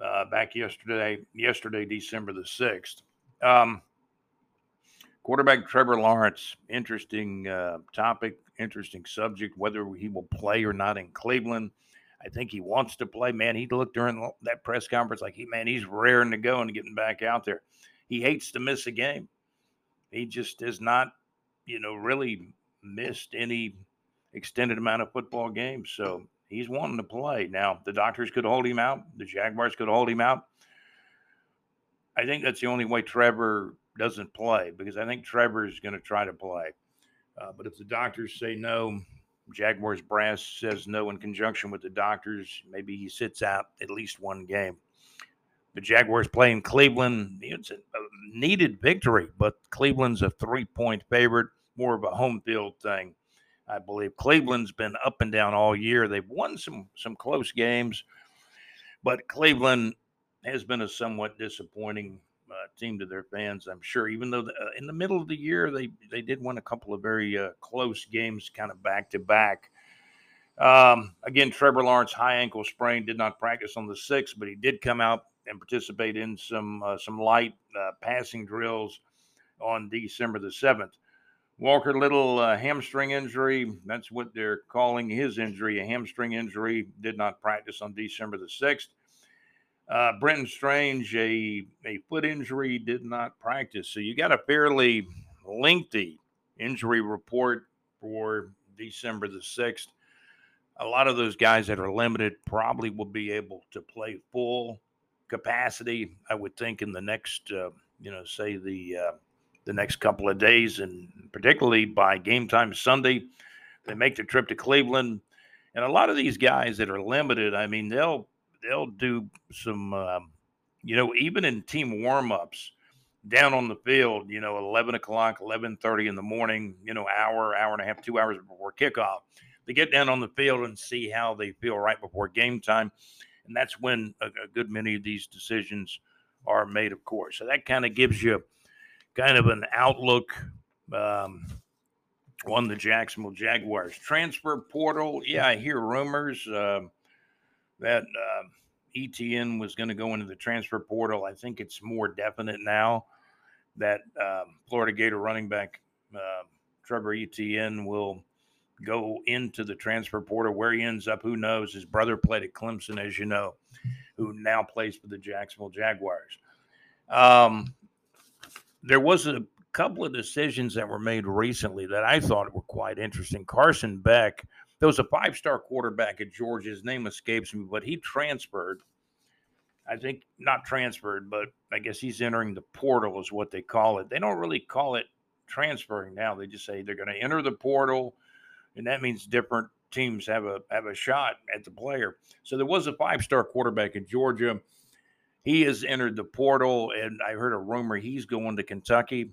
uh, back yesterday, yesterday, December the 6th. Um, quarterback Trevor Lawrence, interesting uh, topic, interesting subject, whether he will play or not in Cleveland. I think he wants to play. Man, he looked during that press conference like he, man, he's raring to go and getting back out there. He hates to miss a game. He just has not, you know, really missed any extended amount of football games. So he's wanting to play. Now, the doctors could hold him out, the Jaguars could hold him out. I think that's the only way Trevor doesn't play because I think Trevor is going to try to play. Uh, but if the doctors say no, Jaguars brass says no in conjunction with the doctors. Maybe he sits out at least one game. The Jaguars play in Cleveland. It's a needed victory, but Cleveland's a three point favorite, more of a home field thing. I believe Cleveland's been up and down all year. They've won some some close games, but Cleveland has been a somewhat disappointing uh, team to their fans. I'm sure, even though the, uh, in the middle of the year they they did win a couple of very uh, close games, kind of back to back. Um, again, Trevor Lawrence high ankle sprain did not practice on the sixth, but he did come out and participate in some uh, some light uh, passing drills on December the seventh. Walker Little uh, hamstring injury. That's what they're calling his injury, a hamstring injury. Did not practice on December the sixth. Uh, Brenton Strange, a, a foot injury, did not practice. So you got a fairly lengthy injury report for December the 6th. A lot of those guys that are limited probably will be able to play full capacity, I would think, in the next, uh, you know, say the uh, the next couple of days, and particularly by game time Sunday, they make the trip to Cleveland. And a lot of these guys that are limited, I mean, they'll they'll do some, um, you know, even in team warmups down on the field, you know, 11 o'clock, 11.30 in the morning, you know, hour, hour and a half, two hours before kickoff. They get down on the field and see how they feel right before game time. And that's when a, a good many of these decisions are made, of course. So that kind of gives you kind of an outlook um, on the Jacksonville Jaguars. Transfer portal, yeah, I hear rumors. Uh, that uh, Etienne was going to go into the transfer portal. I think it's more definite now that um, Florida Gator running back uh, Trevor Etienne will go into the transfer portal. Where he ends up, who knows? His brother played at Clemson, as you know, who now plays for the Jacksonville Jaguars. Um, there was a couple of decisions that were made recently that I thought were quite interesting. Carson Beck there was a five star quarterback at Georgia. His name escapes me, but he transferred. I think not transferred, but I guess he's entering the portal, is what they call it. They don't really call it transferring now. They just say they're going to enter the portal, and that means different teams have a have a shot at the player. So there was a five star quarterback in Georgia. He has entered the portal, and I heard a rumor he's going to Kentucky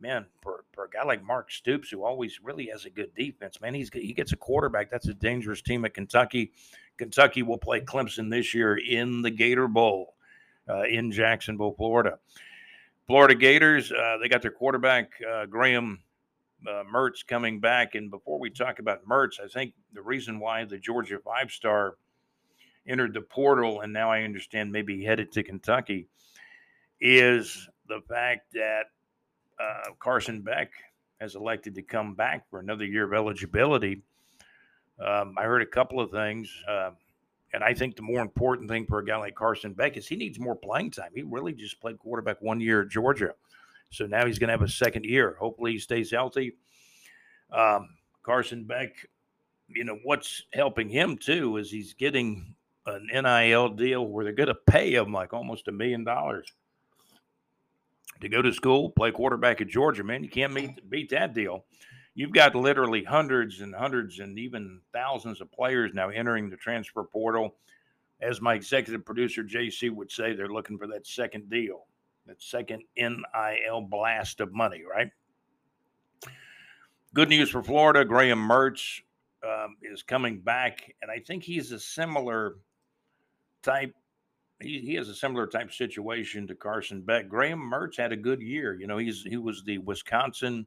man, for, for a guy like Mark Stoops, who always really has a good defense, man, he's he gets a quarterback. That's a dangerous team at Kentucky. Kentucky will play Clemson this year in the Gator Bowl uh, in Jacksonville, Florida. Florida Gators, uh, they got their quarterback uh, Graham uh, Mertz coming back. And before we talk about Mertz, I think the reason why the Georgia five star entered the portal and now I understand maybe headed to Kentucky is the fact that uh, Carson Beck has elected to come back for another year of eligibility. Um, I heard a couple of things, uh, and I think the more important thing for a guy like Carson Beck is he needs more playing time. He really just played quarterback one year at Georgia, so now he's going to have a second year. Hopefully, he stays healthy. Um, Carson Beck, you know what's helping him too is he's getting an NIL deal where they're going to pay him like almost a million dollars to go to school, play quarterback at Georgia, man, you can't meet, beat that deal. You've got literally hundreds and hundreds and even thousands of players now entering the transfer portal. As my executive producer, JC, would say, they're looking for that second deal, that second NIL blast of money, right? Good news for Florida. Graham Mertz um, is coming back, and I think he's a similar type he, he has a similar type of situation to Carson Beck. Graham Mertz had a good year. You know, he's he was the Wisconsin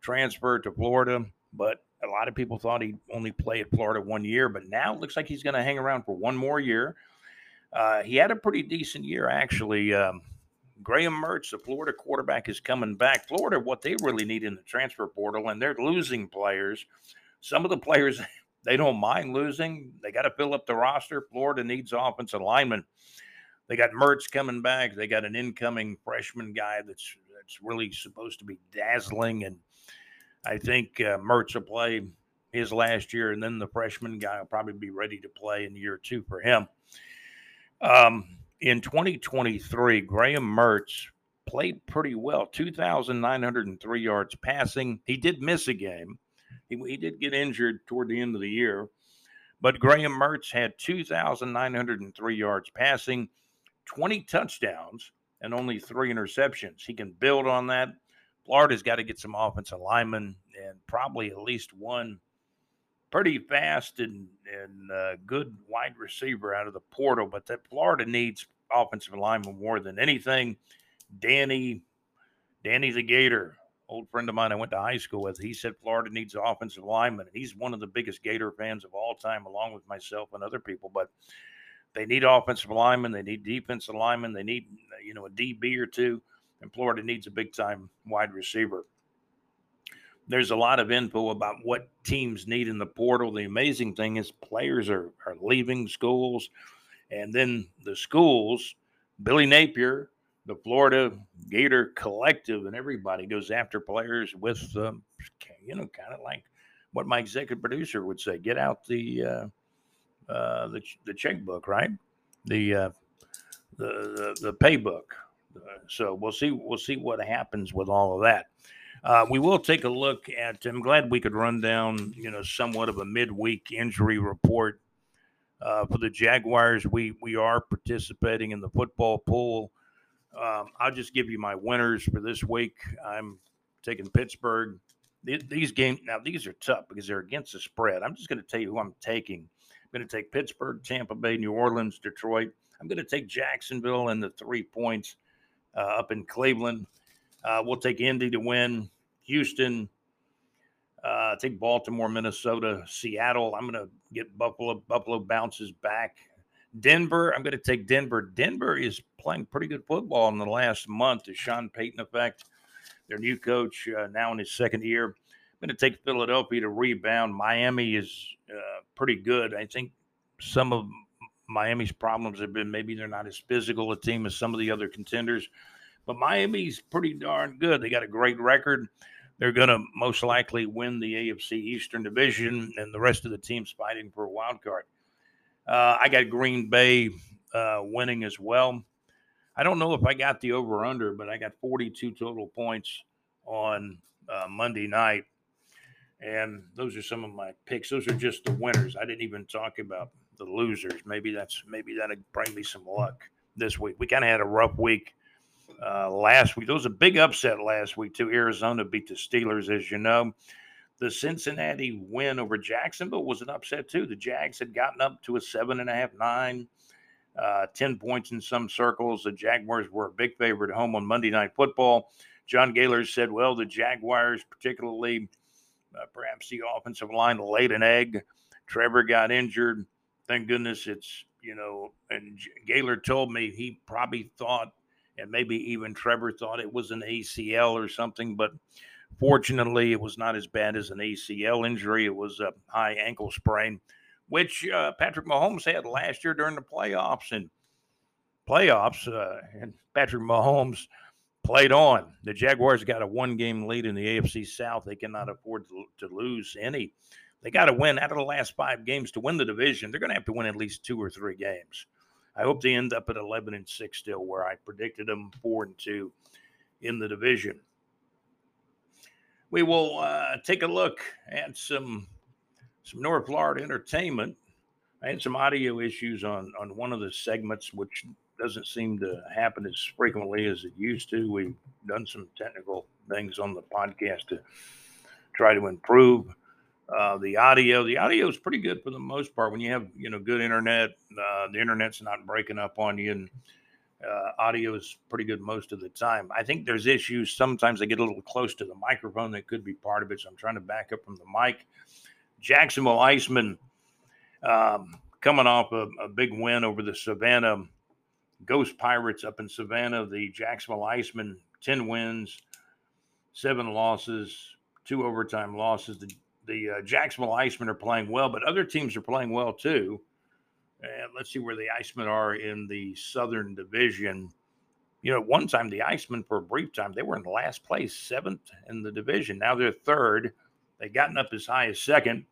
transfer to Florida, but a lot of people thought he'd only play at Florida one year, but now it looks like he's going to hang around for one more year. Uh, he had a pretty decent year, actually. Um, Graham Mertz, the Florida quarterback, is coming back. Florida, what they really need in the transfer portal, and they're losing players. Some of the players they don't mind losing. They got to fill up the roster. Florida needs offensive linemen. They got Mertz coming back. They got an incoming freshman guy that's that's really supposed to be dazzling, and I think uh, Mertz will play his last year, and then the freshman guy will probably be ready to play in year two for him. Um, in 2023, Graham Mertz played pretty well 2,903 yards passing. He did miss a game, he, he did get injured toward the end of the year. But Graham Mertz had 2,903 yards passing, 20 touchdowns, and only three interceptions. He can build on that. Florida's got to get some offensive linemen and probably at least one pretty fast and, and uh, good wide receiver out of the portal. But that Florida needs offensive lineman more than anything. Danny, Danny the Gator, old friend of mine I went to high school with, he said Florida needs offensive lineman. And he's one of the biggest Gator fans of all time, along with myself and other people. But they need offensive linemen, they need defensive linemen, they need you know a DB or two, and Florida needs a big time wide receiver. There's a lot of info about what teams need in the portal. The amazing thing is players are, are leaving schools, and then the schools, Billy Napier, the Florida Gator Collective, and everybody goes after players with, um, you know, kind of like what my executive producer would say: get out the uh, uh, the the checkbook, right? The uh, the the, the paybook. Uh, so we'll see we'll see what happens with all of that. Uh, we will take a look at. I'm glad we could run down, you know, somewhat of a midweek injury report uh, for the Jaguars. We we are participating in the football pool um, I'll just give you my winners for this week. I'm taking Pittsburgh. These games now these are tough because they're against the spread. I'm just going to tell you who I'm taking. I'm going to take Pittsburgh, Tampa Bay, New Orleans, Detroit. I'm going to take Jacksonville and the three points uh, up in Cleveland. Uh, we'll take Indy to win. Houston. Uh, take Baltimore, Minnesota, Seattle. I'm going to get Buffalo. Buffalo bounces back. Denver, I'm going to take Denver. Denver is playing pretty good football in the last month. The Sean Payton effect, their new coach uh, now in his second year. I'm going to take Philadelphia to rebound. Miami is uh, pretty good. I think some of Miami's problems have been maybe they're not as physical a team as some of the other contenders, but Miami's pretty darn good. They got a great record. They're going to most likely win the AFC Eastern Division, and the rest of the teams fighting for a wild card. Uh, I got Green Bay uh, winning as well. I don't know if I got the over under, but I got 42 total points on uh, Monday night. And those are some of my picks. Those are just the winners. I didn't even talk about the losers. Maybe that's maybe that'll bring me some luck this week. We kind of had a rough week uh, last week. There was a big upset last week too. Arizona beat the Steelers, as you know. The Cincinnati win over Jacksonville was an upset too. The Jags had gotten up to a seven and a half, nine, uh, 10 points in some circles. The Jaguars were a big favorite home on Monday Night Football. John Gaylor said, well, the Jaguars, particularly uh, perhaps the offensive line, laid an egg. Trevor got injured. Thank goodness it's, you know, and Gaylor told me he probably thought, and maybe even Trevor thought it was an ACL or something, but Fortunately, it was not as bad as an ACL injury. It was a high ankle sprain, which uh, Patrick Mahomes had last year during the playoffs. And playoffs, uh, and Patrick Mahomes played on. The Jaguars got a one game lead in the AFC South. They cannot afford to, to lose any. They got to win out of the last five games to win the division. They're going to have to win at least two or three games. I hope they end up at 11 and 6 still, where I predicted them 4 and 2 in the division we will uh, take a look at some some North Florida entertainment. I had some audio issues on on one of the segments, which doesn't seem to happen as frequently as it used to. We've done some technical things on the podcast to try to improve Uh, the audio, the audio is pretty good for the most part. When you have you know good internet, uh, the internet's not breaking up on you, and uh, audio is pretty good most of the time. I think there's issues sometimes. I get a little close to the microphone. That could be part of it. So I'm trying to back up from the mic. Jacksonville Icemen um, coming off a, a big win over the Savannah Ghost Pirates up in Savannah. The Jacksonville Icemen 10 wins, seven losses, two overtime losses. The the uh, Jacksonville Icemen are playing well, but other teams are playing well too. And let's see where the Icemen are in the Southern Division. You know, one time the Icemen, for a brief time, they were in last place, seventh in the division. Now they're third. They've gotten up as high as second.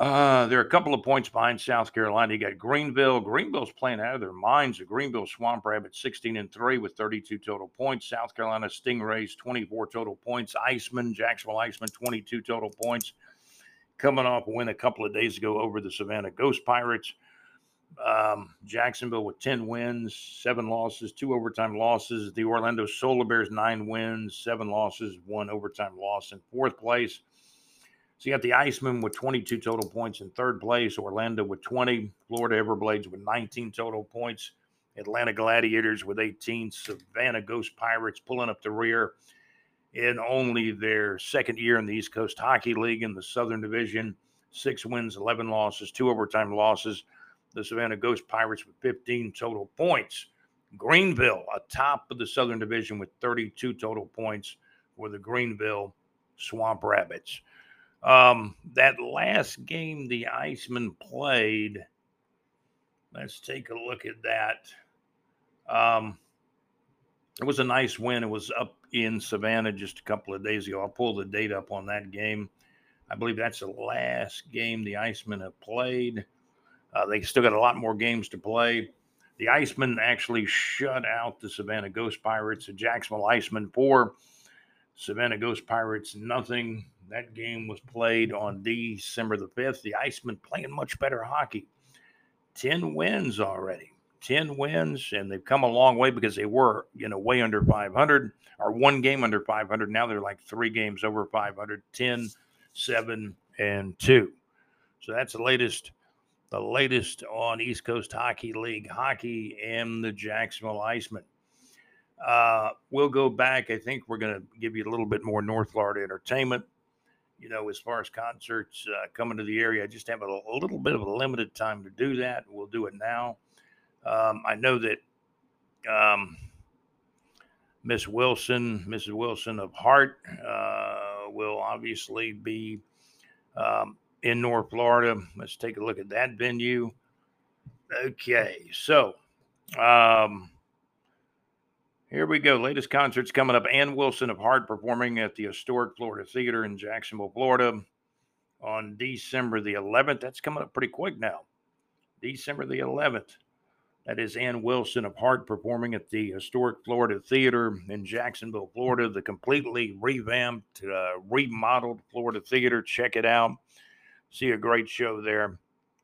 Uh, they're a couple of points behind South Carolina. You got Greenville. Greenville's playing out of their minds. The Greenville Swamp Rabbits 16 and 3 with 32 total points. South Carolina Stingrays 24 total points. Iceman, Jacksonville Iceman 22 total points. Coming off a win a couple of days ago over the Savannah Ghost Pirates. Um, Jacksonville with 10 wins, seven losses, two overtime losses. The Orlando Solar Bears, nine wins, seven losses, one overtime loss in fourth place. So you got the Icemen with 22 total points in third place, Orlando with 20, Florida Everblades with 19 total points, Atlanta Gladiators with 18, Savannah Ghost Pirates pulling up the rear in only their second year in the East Coast Hockey League in the Southern Division. Six wins, 11 losses, two overtime losses. The Savannah Ghost Pirates with 15 total points. Greenville, atop of the Southern Division with 32 total points for the Greenville Swamp Rabbits. Um, that last game the Iceman played, let's take a look at that. Um, it was a nice win. It was up in Savannah just a couple of days ago. I'll pull the date up on that game. I believe that's the last game the Icemen have played. Uh, they still got a lot more games to play. The Icemen actually shut out the Savannah Ghost Pirates. The Jacksonville Icemen four, Savannah Ghost Pirates nothing. That game was played on December the 5th. The Icemen playing much better hockey. 10 wins already. 10 wins, and they've come a long way because they were, you know, way under 500 or one game under 500. Now they're like three games over 500, 10, 7, and 2. So that's the latest the latest on East Coast Hockey League hockey and the Jacksonville Icemen. Uh, we'll go back. I think we're going to give you a little bit more North Florida entertainment you know, as far as concerts uh, coming to the area, I just have a, a, little bit of a limited time to do that. We'll do it now. Um, I know that um, Miss Wilson, Mrs. Wilson of Heart, uh, will obviously be um, in North Florida. Let's take a look at that venue. Okay, so um, here we go. Latest concerts coming up. Ann Wilson of Heart performing at the historic Florida Theater in Jacksonville, Florida on December the 11th. That's coming up pretty quick now. December the 11th. That is Ann Wilson of Heart performing at the historic Florida Theater in Jacksonville, Florida. The completely revamped, uh, remodeled Florida Theater. Check it out. See a great show there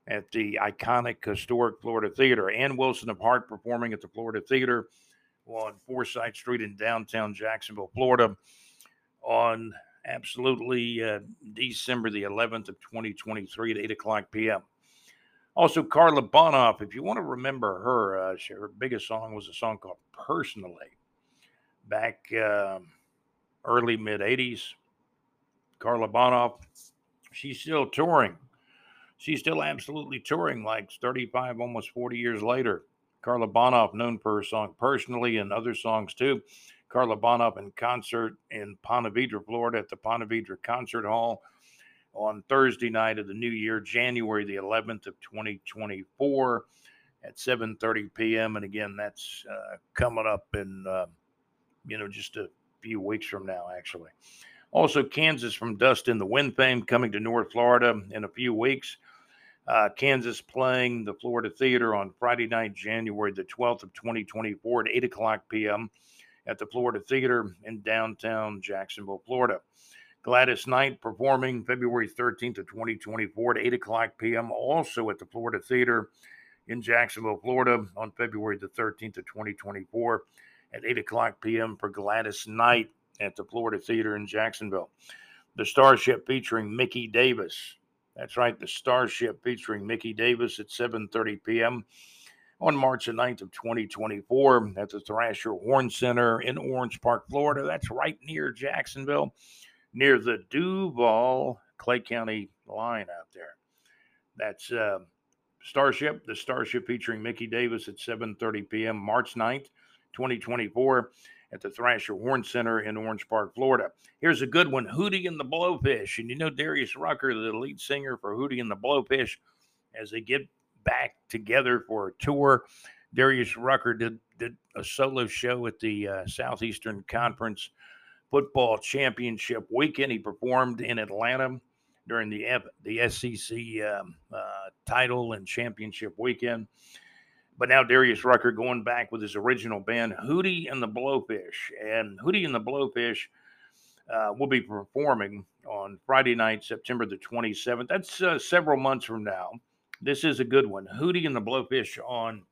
at the iconic historic Florida Theater. Ann Wilson of Heart performing at the Florida Theater on Forsyth Street in downtown Jacksonville, Florida, on absolutely uh, December the 11th of 2023 at 8 o'clock p.m. Also, Carla Bonoff, if you want to remember her, uh, she, her biggest song was a song called Personally back uh, early mid 80s. Carla Bonoff, she's still touring. She's still absolutely touring like 35, almost 40 years later. Carla Bonoff, known for her song Personally and other songs too. Carla Bonoff in concert in Ponte Vedra, Florida at the Ponte Vedra Concert Hall on Thursday night of the new year, January the 11th of 2024 at 7:30 p.m. And again, that's uh, coming up in uh, you know just a few weeks from now, actually. Also, Kansas from Dust in the Wind fame coming to North Florida in a few weeks. Uh, Kansas playing the Florida Theater on Friday night, January the 12th of 2024 at 8 o'clock p.m. at the Florida Theater in downtown Jacksonville, Florida. Gladys Knight performing February 13th of 2024 at 8 o'clock p.m. also at the Florida Theater in Jacksonville, Florida on February the 13th of 2024 at 8 o'clock p.m. for Gladys Knight at the Florida Theater in Jacksonville. the Starship featuring Mickey Davis. That's right, the Starship featuring Mickey Davis at 7:30 p.m. on March the 9th of 2024 at the Thrasher Horn Center in Orange Park, Florida. That's right near Jacksonville, near the Duval Clay County line out there. That's uh, Starship, the Starship featuring Mickey Davis at 7:30 p.m. March 9th, 2024 at the Thrasher Horn Center in Orange Park, Florida. Here's a good one, Hootie and the Blowfish. And you know Darius Rucker, the lead singer for Hootie and the Blowfish, as they get back together for a tour. Darius Rucker did, did a solo show at the uh, Southeastern Conference Football Championship weekend. He performed in Atlanta during the the SEC um, uh, title and championship weekend. But now Darius Rucker going back with his original band, Hootie and the Blowfish. And Hootie and the Blowfish uh, will be performing on Friday night, September the 27th. That's uh, several months from now. This is a good one. Hootie and the Blowfish on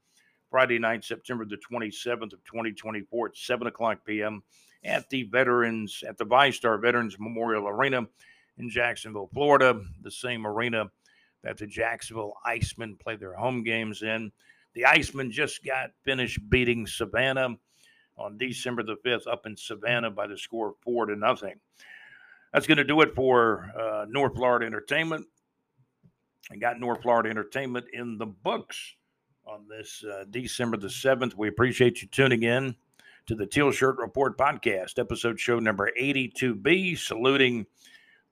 Friday night, September the 27th of 2024 at 7 o'clock p.m. at the Veterans, at the VyStar Veterans Memorial Arena in Jacksonville, Florida, the same arena that the Jacksonville Icemen play their home games in. The Icemen just got finished beating Savannah on December the 5th up in Savannah by the score of four to nothing. That's going to do it for uh, North Florida Entertainment. I got North Florida Entertainment in the books on this uh, December the 7th. We appreciate you tuning in to the Teal Shirt Report podcast, episode show number 82B, saluting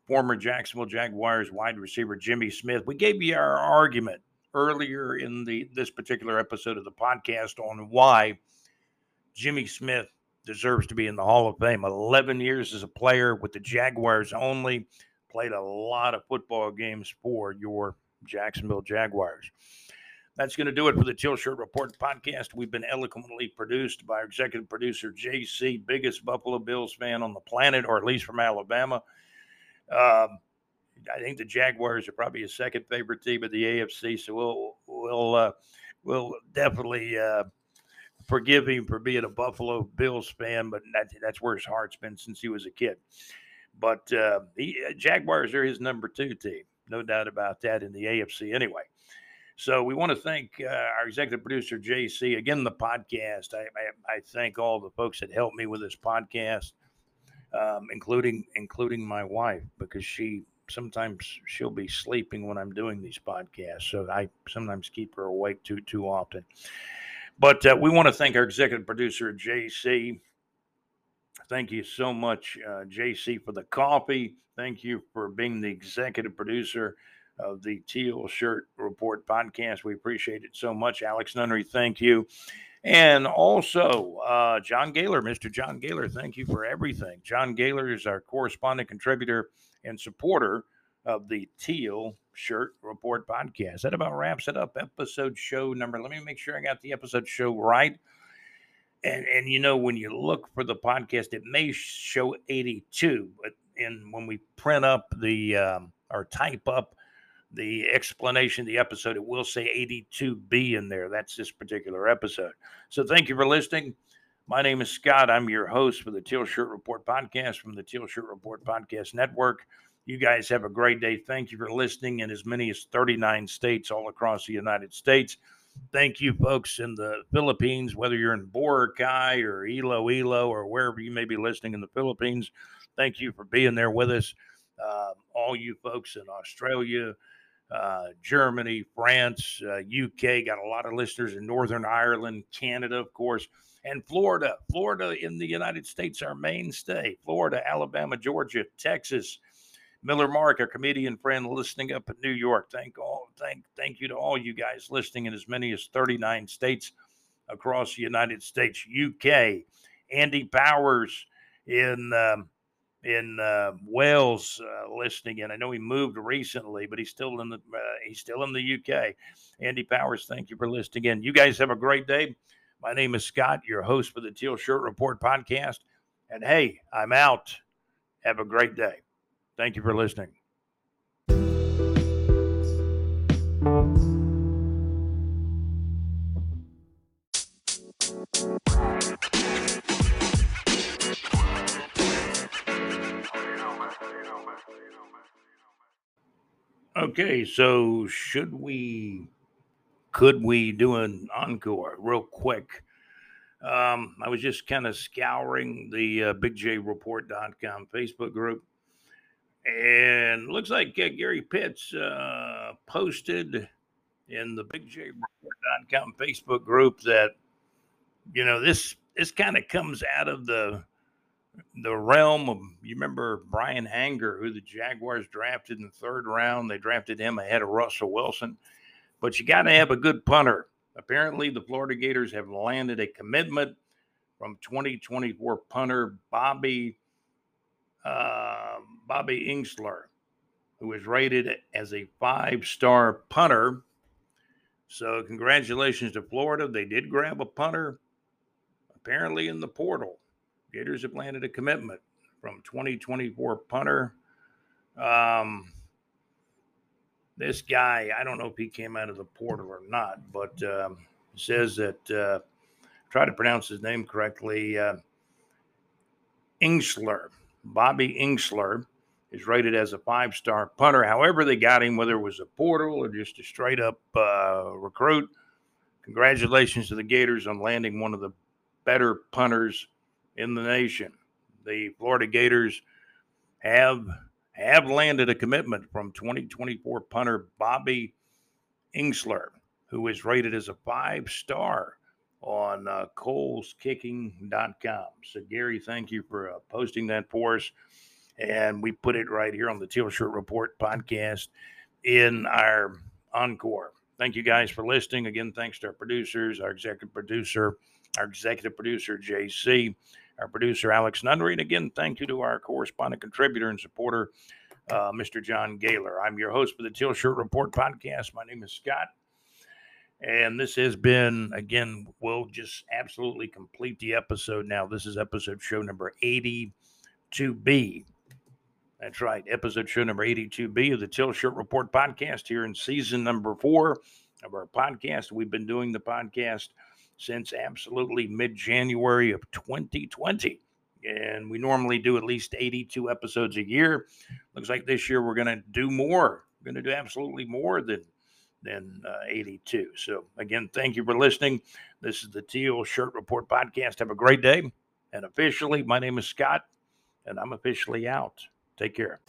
former Jacksonville Jaguars wide receiver Jimmy Smith. We gave you our argument earlier in the this particular episode of the podcast on why Jimmy Smith deserves to be in the Hall of Fame. 11 years as a player with the Jaguars only, played a lot of football games for your Jacksonville Jaguars. That's going to do it for the Teal Shirt Report podcast. We've been eloquently produced by our executive producer, JC, biggest Buffalo Bills fan on the planet, or at least from Alabama. Um, I think the Jaguars are probably a second favorite team of the AFC, so we'll we'll uh, we'll definitely uh, forgive him for being a Buffalo Bills fan, but that, that's where his heart's been since he was a kid. But uh, the uh, Jaguars are his number two team, no doubt about that in the AFC anyway. So we want to thank uh, our executive producer JC again. The podcast. I, I, I thank all the folks that helped me with this podcast, um, including including my wife because she sometimes she'll be sleeping when I'm doing these podcasts, so I sometimes keep her awake too too often. But uh, we want to thank our executive producer JC. Thank you so much, uh, JC, for the coffee. Thank you for being the executive producer of the Teal Shirt Report podcast. We appreciate it so much. Alex Nunnery, thank you. And also, uh, John Gaylor, Mr. John Gaylor, thank you for everything. John Gaylor is our correspondent contributor and supporter of the Teal Shirt Report podcast. That about wraps it up. Episode show number. Let me make sure I got the episode show right. And and you know when you look for the podcast, it may show 82, but and when we print up the um, or type up the explanation of the episode, it will say 82B in there. That's this particular episode. So thank you for listening. My name is Scott. I'm your host for the Teal Shirt Report podcast from the Teal Shirt Report Podcast Network. You guys have a great day. Thank you for listening in as many as 39 states all across the United States. Thank you, folks in the Philippines, whether you're in Boracay or Iloilo or wherever you may be listening in the Philippines. Thank you for being there with us. Uh, all you folks in Australia, uh, Germany, France, uh, UK, got a lot of listeners in Northern Ireland, Canada, of course, and Florida. Florida in the United States, our mainstay. Florida, Alabama, Georgia, Texas. Miller Mark, our comedian friend, listening up in New York. Thank all, thank, thank you to all you guys listening in as many as 39 states across the United States. UK, Andy Powers in um, in uh, Wales uh, listening in. I know he moved recently, but he's still in the uh, he's still in the UK. Andy Powers, thank you for listening in. You guys have a great day. My name is Scott, your host for the Teal Shirt Report podcast. And hey, I'm out. Have a great day. Thank you for listening. Okay, so should we, could we do an encore real quick? Um, I was just kind of scouring the uh, BigJReport.com Facebook group, and looks like uh, Gary Pitts uh, posted in the BigJReport.com Facebook group that you know this this kind of comes out of the the realm of you remember Bryan Anger, who the Jaguars drafted in the third round. They drafted him ahead of Russell Wilson, but you got to have a good punter. Apparently, the Florida Gators have landed a commitment from 2024 punter Bobby uh, Bobby Ingsler, who is rated as a five-star punter. So, congratulations to Florida. They did grab a punter, apparently in the portal. Gators have landed a commitment from 2024 punter. Um, this guy, I don't know if he came out of the portal or not, but um, says that, uh, try to pronounce his name correctly, uh, Ingsler, Bobby Ingsler, is rated as a five star punter. However, they got him, whether it was a portal or just a straight up uh, recruit. Congratulations to the Gators on landing one of the better punters in the nation. The Florida Gators have have landed a commitment from 2024 punter Bobby Ingsler, who is rated as a five star on uh, kohlskicking.com. So, Gary, thank you for uh, posting that for us. And we put it right here on the Teal Shirt Report podcast in our encore. Thank you guys for listening. Again, thanks to our producers, our executive producer, our executive producer, JC, our producer, Alex Nunnery. And again, thank you to our correspondent, contributor, and supporter, uh, Mr. John Gaylor. I'm your host for the Teal Shirt Report podcast. My name is Scott. And this has been, again, we'll just absolutely complete the episode now. This is episode show number 82B. That's right, episode show number 82B of the Teal Shirt Report podcast here in season number four of our podcast. We've been doing the podcast since absolutely mid January of 2020. And we normally do at least 82 episodes a year. Looks like this year we're going to do more. We're going to do absolutely more than than uh, 82. So, again, thank you for listening. This is the Teal Shirt Report podcast. Have a great day. And officially, my name is Scott, and I'm officially out. Take care.